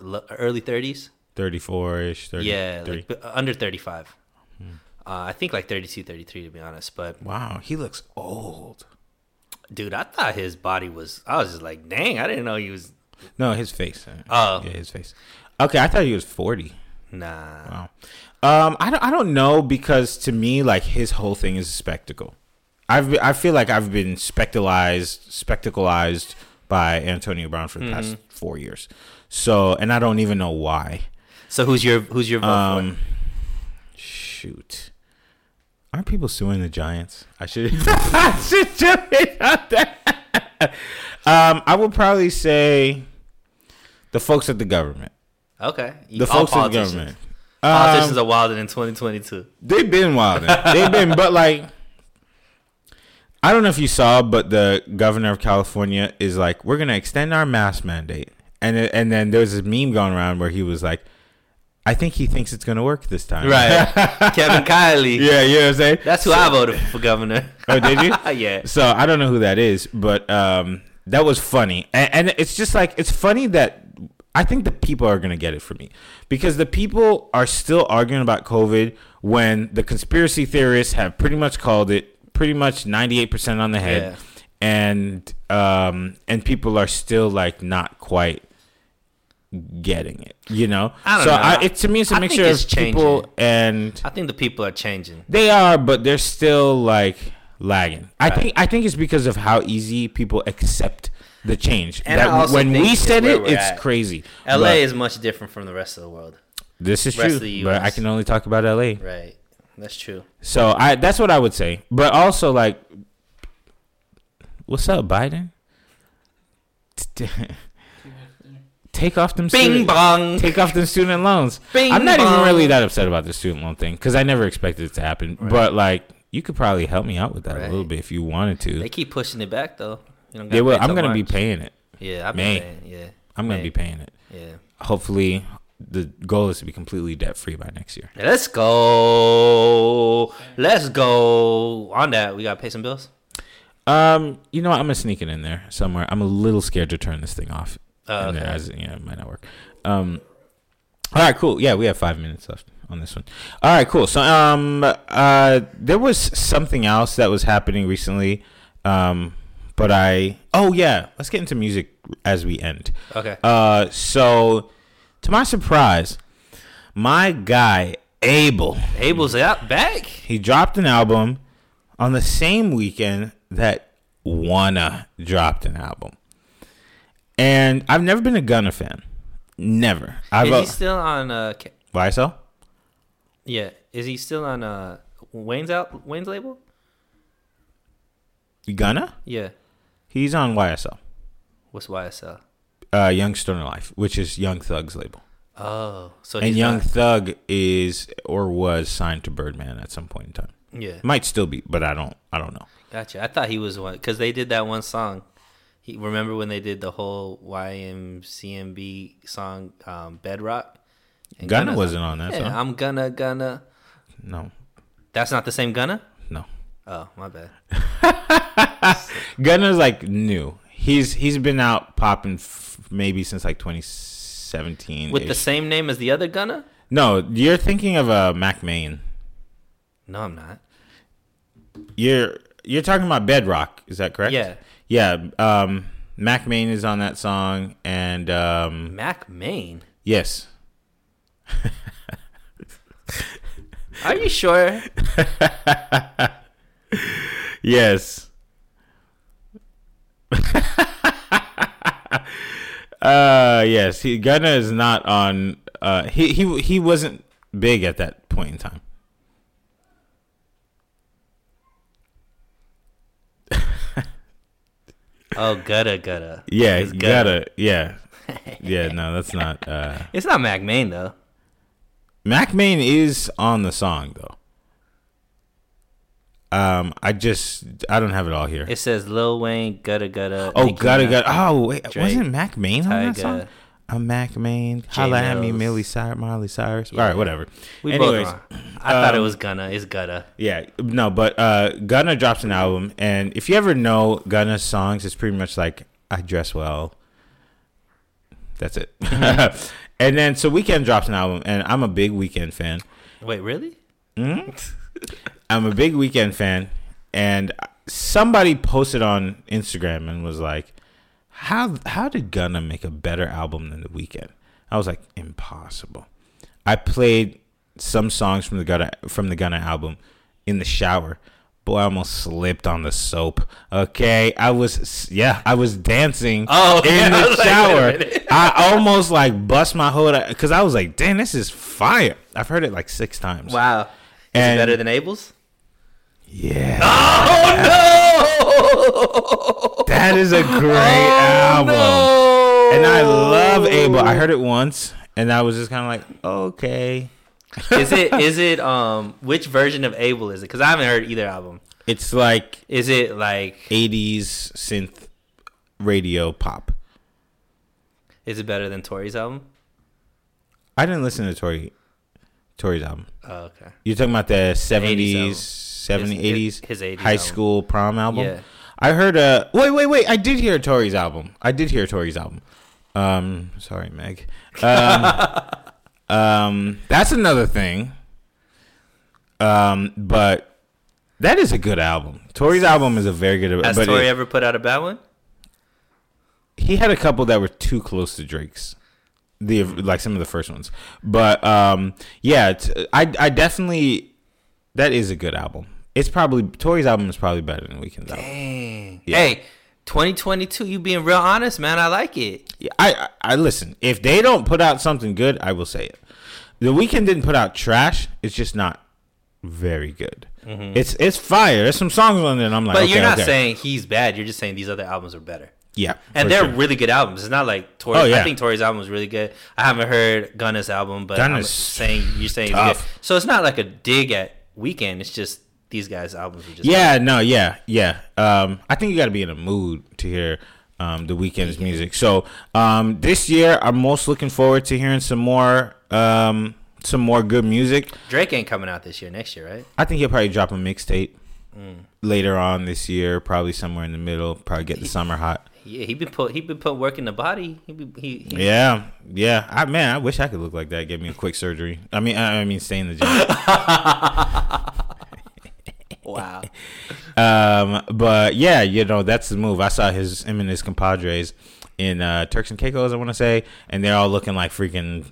Early thirties. Thirty four ish. Yeah, like under thirty five. Hmm. Uh, I think like 32, 33 to be honest. But wow, he looks old. Dude, I thought his body was. I was just like, dang, I didn't know he was. No, his face. Oh, yeah, his face. Okay, I thought he was forty. Nah. Wow. Um, I don't, I don't know because to me, like his whole thing is a spectacle. I've I feel like I've been spectacleized, spectacleized by Antonio Brown for the mm-hmm. past four years. So, and I don't even know why. So who's your who's your vote um, for? Shoot. Aren't people suing the Giants? I should I should jump out there. Um, I would probably say the folks at the government. Okay. The folks at the government. Politicians um, are wilding in 2022. They've been wilding. they've been, but like I don't know if you saw, but the governor of California is like, we're gonna extend our mask mandate, and and then there's this meme going around where he was like, I think he thinks it's gonna work this time. Right, Kevin Kiley. Yeah, you know what I'm saying. That's who so, I voted for governor. oh, did you? yeah. So I don't know who that is, but um, that was funny, and, and it's just like it's funny that I think the people are gonna get it for me because the people are still arguing about COVID when the conspiracy theorists have pretty much called it pretty much ninety eight percent on the head, Yeah. and um and people are still like not quite getting it. You know, I don't so know. I, it to me it's a I mixture of it's people and I think the people are changing. they are, but they're still like lagging. I think I think it's because of how easy people accept the change. And that when we said it, it's at. crazy. LA But is much different from the rest of the world. this is true, but I can only talk about LA. Right. That's true. So I that's what I would say. But also like, what's up, Biden? Take off them. Bing student- bong. Take off them student loans. Bing I'm not even really that upset about the student loan thing because I never expected it to happen. Right. But like, you could probably help me out with that a little bit if you wanted to. They keep pushing it back though. They will. I'm gonna be paying it. Yeah, May. been paying. Yeah, I'm gonna be paying it. Yeah. Hopefully, the goal is to be completely debt free by next year. Let's go. Let's go. On that, we gotta pay some bills. Um, you know what? I'm gonna sneak it in there somewhere. I'm a little scared to turn this thing off. And okay. as know, it might not work. Um, all right, cool. Yeah, we have five minutes left on this one. All right, cool. So, um, uh, there was something else that was happening recently. Um, but I. Oh yeah, let's get into music as we end. Okay. Uh, so to my surprise, my guy Abel, Abel's out back. he dropped an album on the same weekend that Wanna dropped an album. And I've never been a Gunna fan. Never. I've Is he still on? Uh, YSL? yeah. Is he still on? Uh, Wayne's out. Wayne's label. Gunna? Yeah. He's on YSL. What's YSL? Uh, Young Stoner Life, which is Young Thug's label. Oh, so and Young not- Thug is or was signed to Birdman at some point in time. yeah. Might still be, but I don't I don't know. Gotcha. I thought he was one because they did that one song. He remember when they did the whole YMCMB song um, Bedrock. And Gunna Gunna's wasn't on that Yeah, song. I'm gonna gonna. No. That's not the same Gunna. No. Oh, my bad. Gunna's like new. He's he's been out popping f- maybe since like 2017. With the same name as the other Gunna? no, you're thinking of uh, Mack Maine. No, I'm not. You're you're talking about Bedrock. Is that correct? Yeah. Yeah. Um, Mack Maine is on that song, and um, Mack Maine. yes, Are you sure? yes. uh yes, he Gunna is not on. Uh, he he he wasn't big at that point in time. Oh, Gudda Gudda. Yeah, It's Gudda. Yeah, yeah. No, that's not. uh It's not Mack Maine though. Mack Maine is on the song though. Um, I just I don't have it all here. It says Lil Wayne, Gudda Gudda. oh, Nicki gotta Oh, wait, Drake, wasn't Mack Maine on that Tyga. song? A Mack Maine, holla at me, Mills. Millie Cyrus, Miley Cyrus. All right, whatever. We Anyways, both wrong. I thought it um, was Gunna. It's Gudda. Yeah, no, but uh, Gunna drops an album, and if you ever know Gunna's songs, it's pretty much like "I Dress Well." That's it. and then so Weeknd drops an album, and I'm a big Weeknd fan. Wait, really? I'm a big Weeknd fan, and somebody posted on Instagram and was like, "How how did Gunna make a better album than The Weeknd?" I was like, "Impossible." I played some songs from the Gunna from the Gunna album in the shower. Boy, I almost slipped on the soap. Okay, I was yeah, I was dancing Oh, in yeah, I the like, shower. minute. I almost like bust my hood because I was like, "Damn, this is fire!" I've heard it like six times. Wow. Is And- it better than Abel's? Yeah. Oh no! That is a great Oh, album. no! And I love Abel. I heard it once and I was just kind of like, okay. is it is it um which version of Abel is it? Because I haven't heard either album. It's like Is it like 80s synth radio pop. is it better than Tory's album? I didn't listen to Tory Tory's album. Oh, okay. You're talking about the 70s, album. 70s, His- 80s, his 80s high album. school prom album. Yeah. I heard uh wait, wait, wait. I did hear Tory's album. I did hear Tory's album. Um, sorry, Meg. Um, um, that's another thing. Um, but that is a good album. Tory's album is a very good. Has but Tory it- ever put out a bad one? he had a couple that were too close to Drake's. The like some of the first ones, but um, yeah, it's, I I definitely that is a good album. It's probably Tory's album is probably better than Weeknd's album. Dang. Yeah. Hey, 2022, you being real honest, man. I like it. Yeah, I, I I listen. If they don't put out something good, I will say it. The Weeknd didn't put out trash. It's just not very good. It's it's fire. There's some songs on there, and I'm like, Mm-hmm. But okay, you're not okay. saying he's bad. You're just saying these other albums are better. yeah, And they're sure. really good albums. It's not like Tory. Oh, yeah. I think Tory's album was really good. I haven't heard Gunna's album, but I'm saying you're saying it's good. So it's not like a dig at Weeknd. It's just these guys' albums are just Yeah, no, yeah, yeah. Um, I think you got to be in a mood to hear um, the Weeknd's music. So um, this year, I'm most looking forward to hearing some more, um, some more good music. Drake ain't coming out this year. Next year, right? I think he'll probably drop a mixtape Mm. later on this year, probably somewhere in the middle. Probably get the summer hot. Yeah, he been put he been put work in the body. He be, he, he Yeah, yeah. I man, I wish I could look like that. Get me a quick surgery. I mean, I, I mean, stay in the gym. wow. Um, but yeah, you know that's the move. I saw his him and his compadres in uh, Turks and Caicos, I want to say, and they're all looking like freaking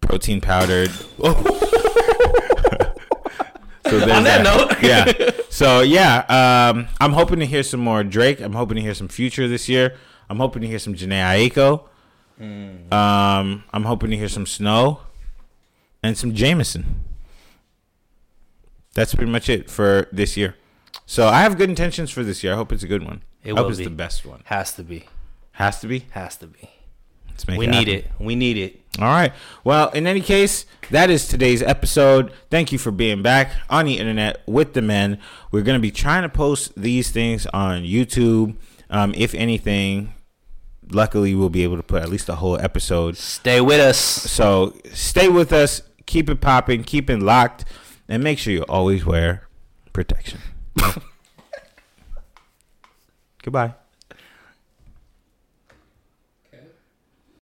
protein powdered. so On that note. yeah. So yeah, um, I'm hoping to hear some more Drake. I'm hoping to hear some Future this year. I'm hoping to hear some Jhené Aiko. Um, I'm hoping to hear some Snow and some Jameson that's pretty much it for this year. So I have good intentions for this year. I hope it's a good one. It I hope will it's be. the best one. Has to be. Has to be. Has to be. Let's make We it need it. We need it. All right. Well, in any case, that is today's episode. Thank you for being back on the internet with the men. We're going to be trying to post these things on YouTube. Um, if anything, luckily we'll be able to put at least a whole episode. Stay with us. So stay with us. Keep it popping. Keep it locked. And make sure you always wear protection. Goodbye.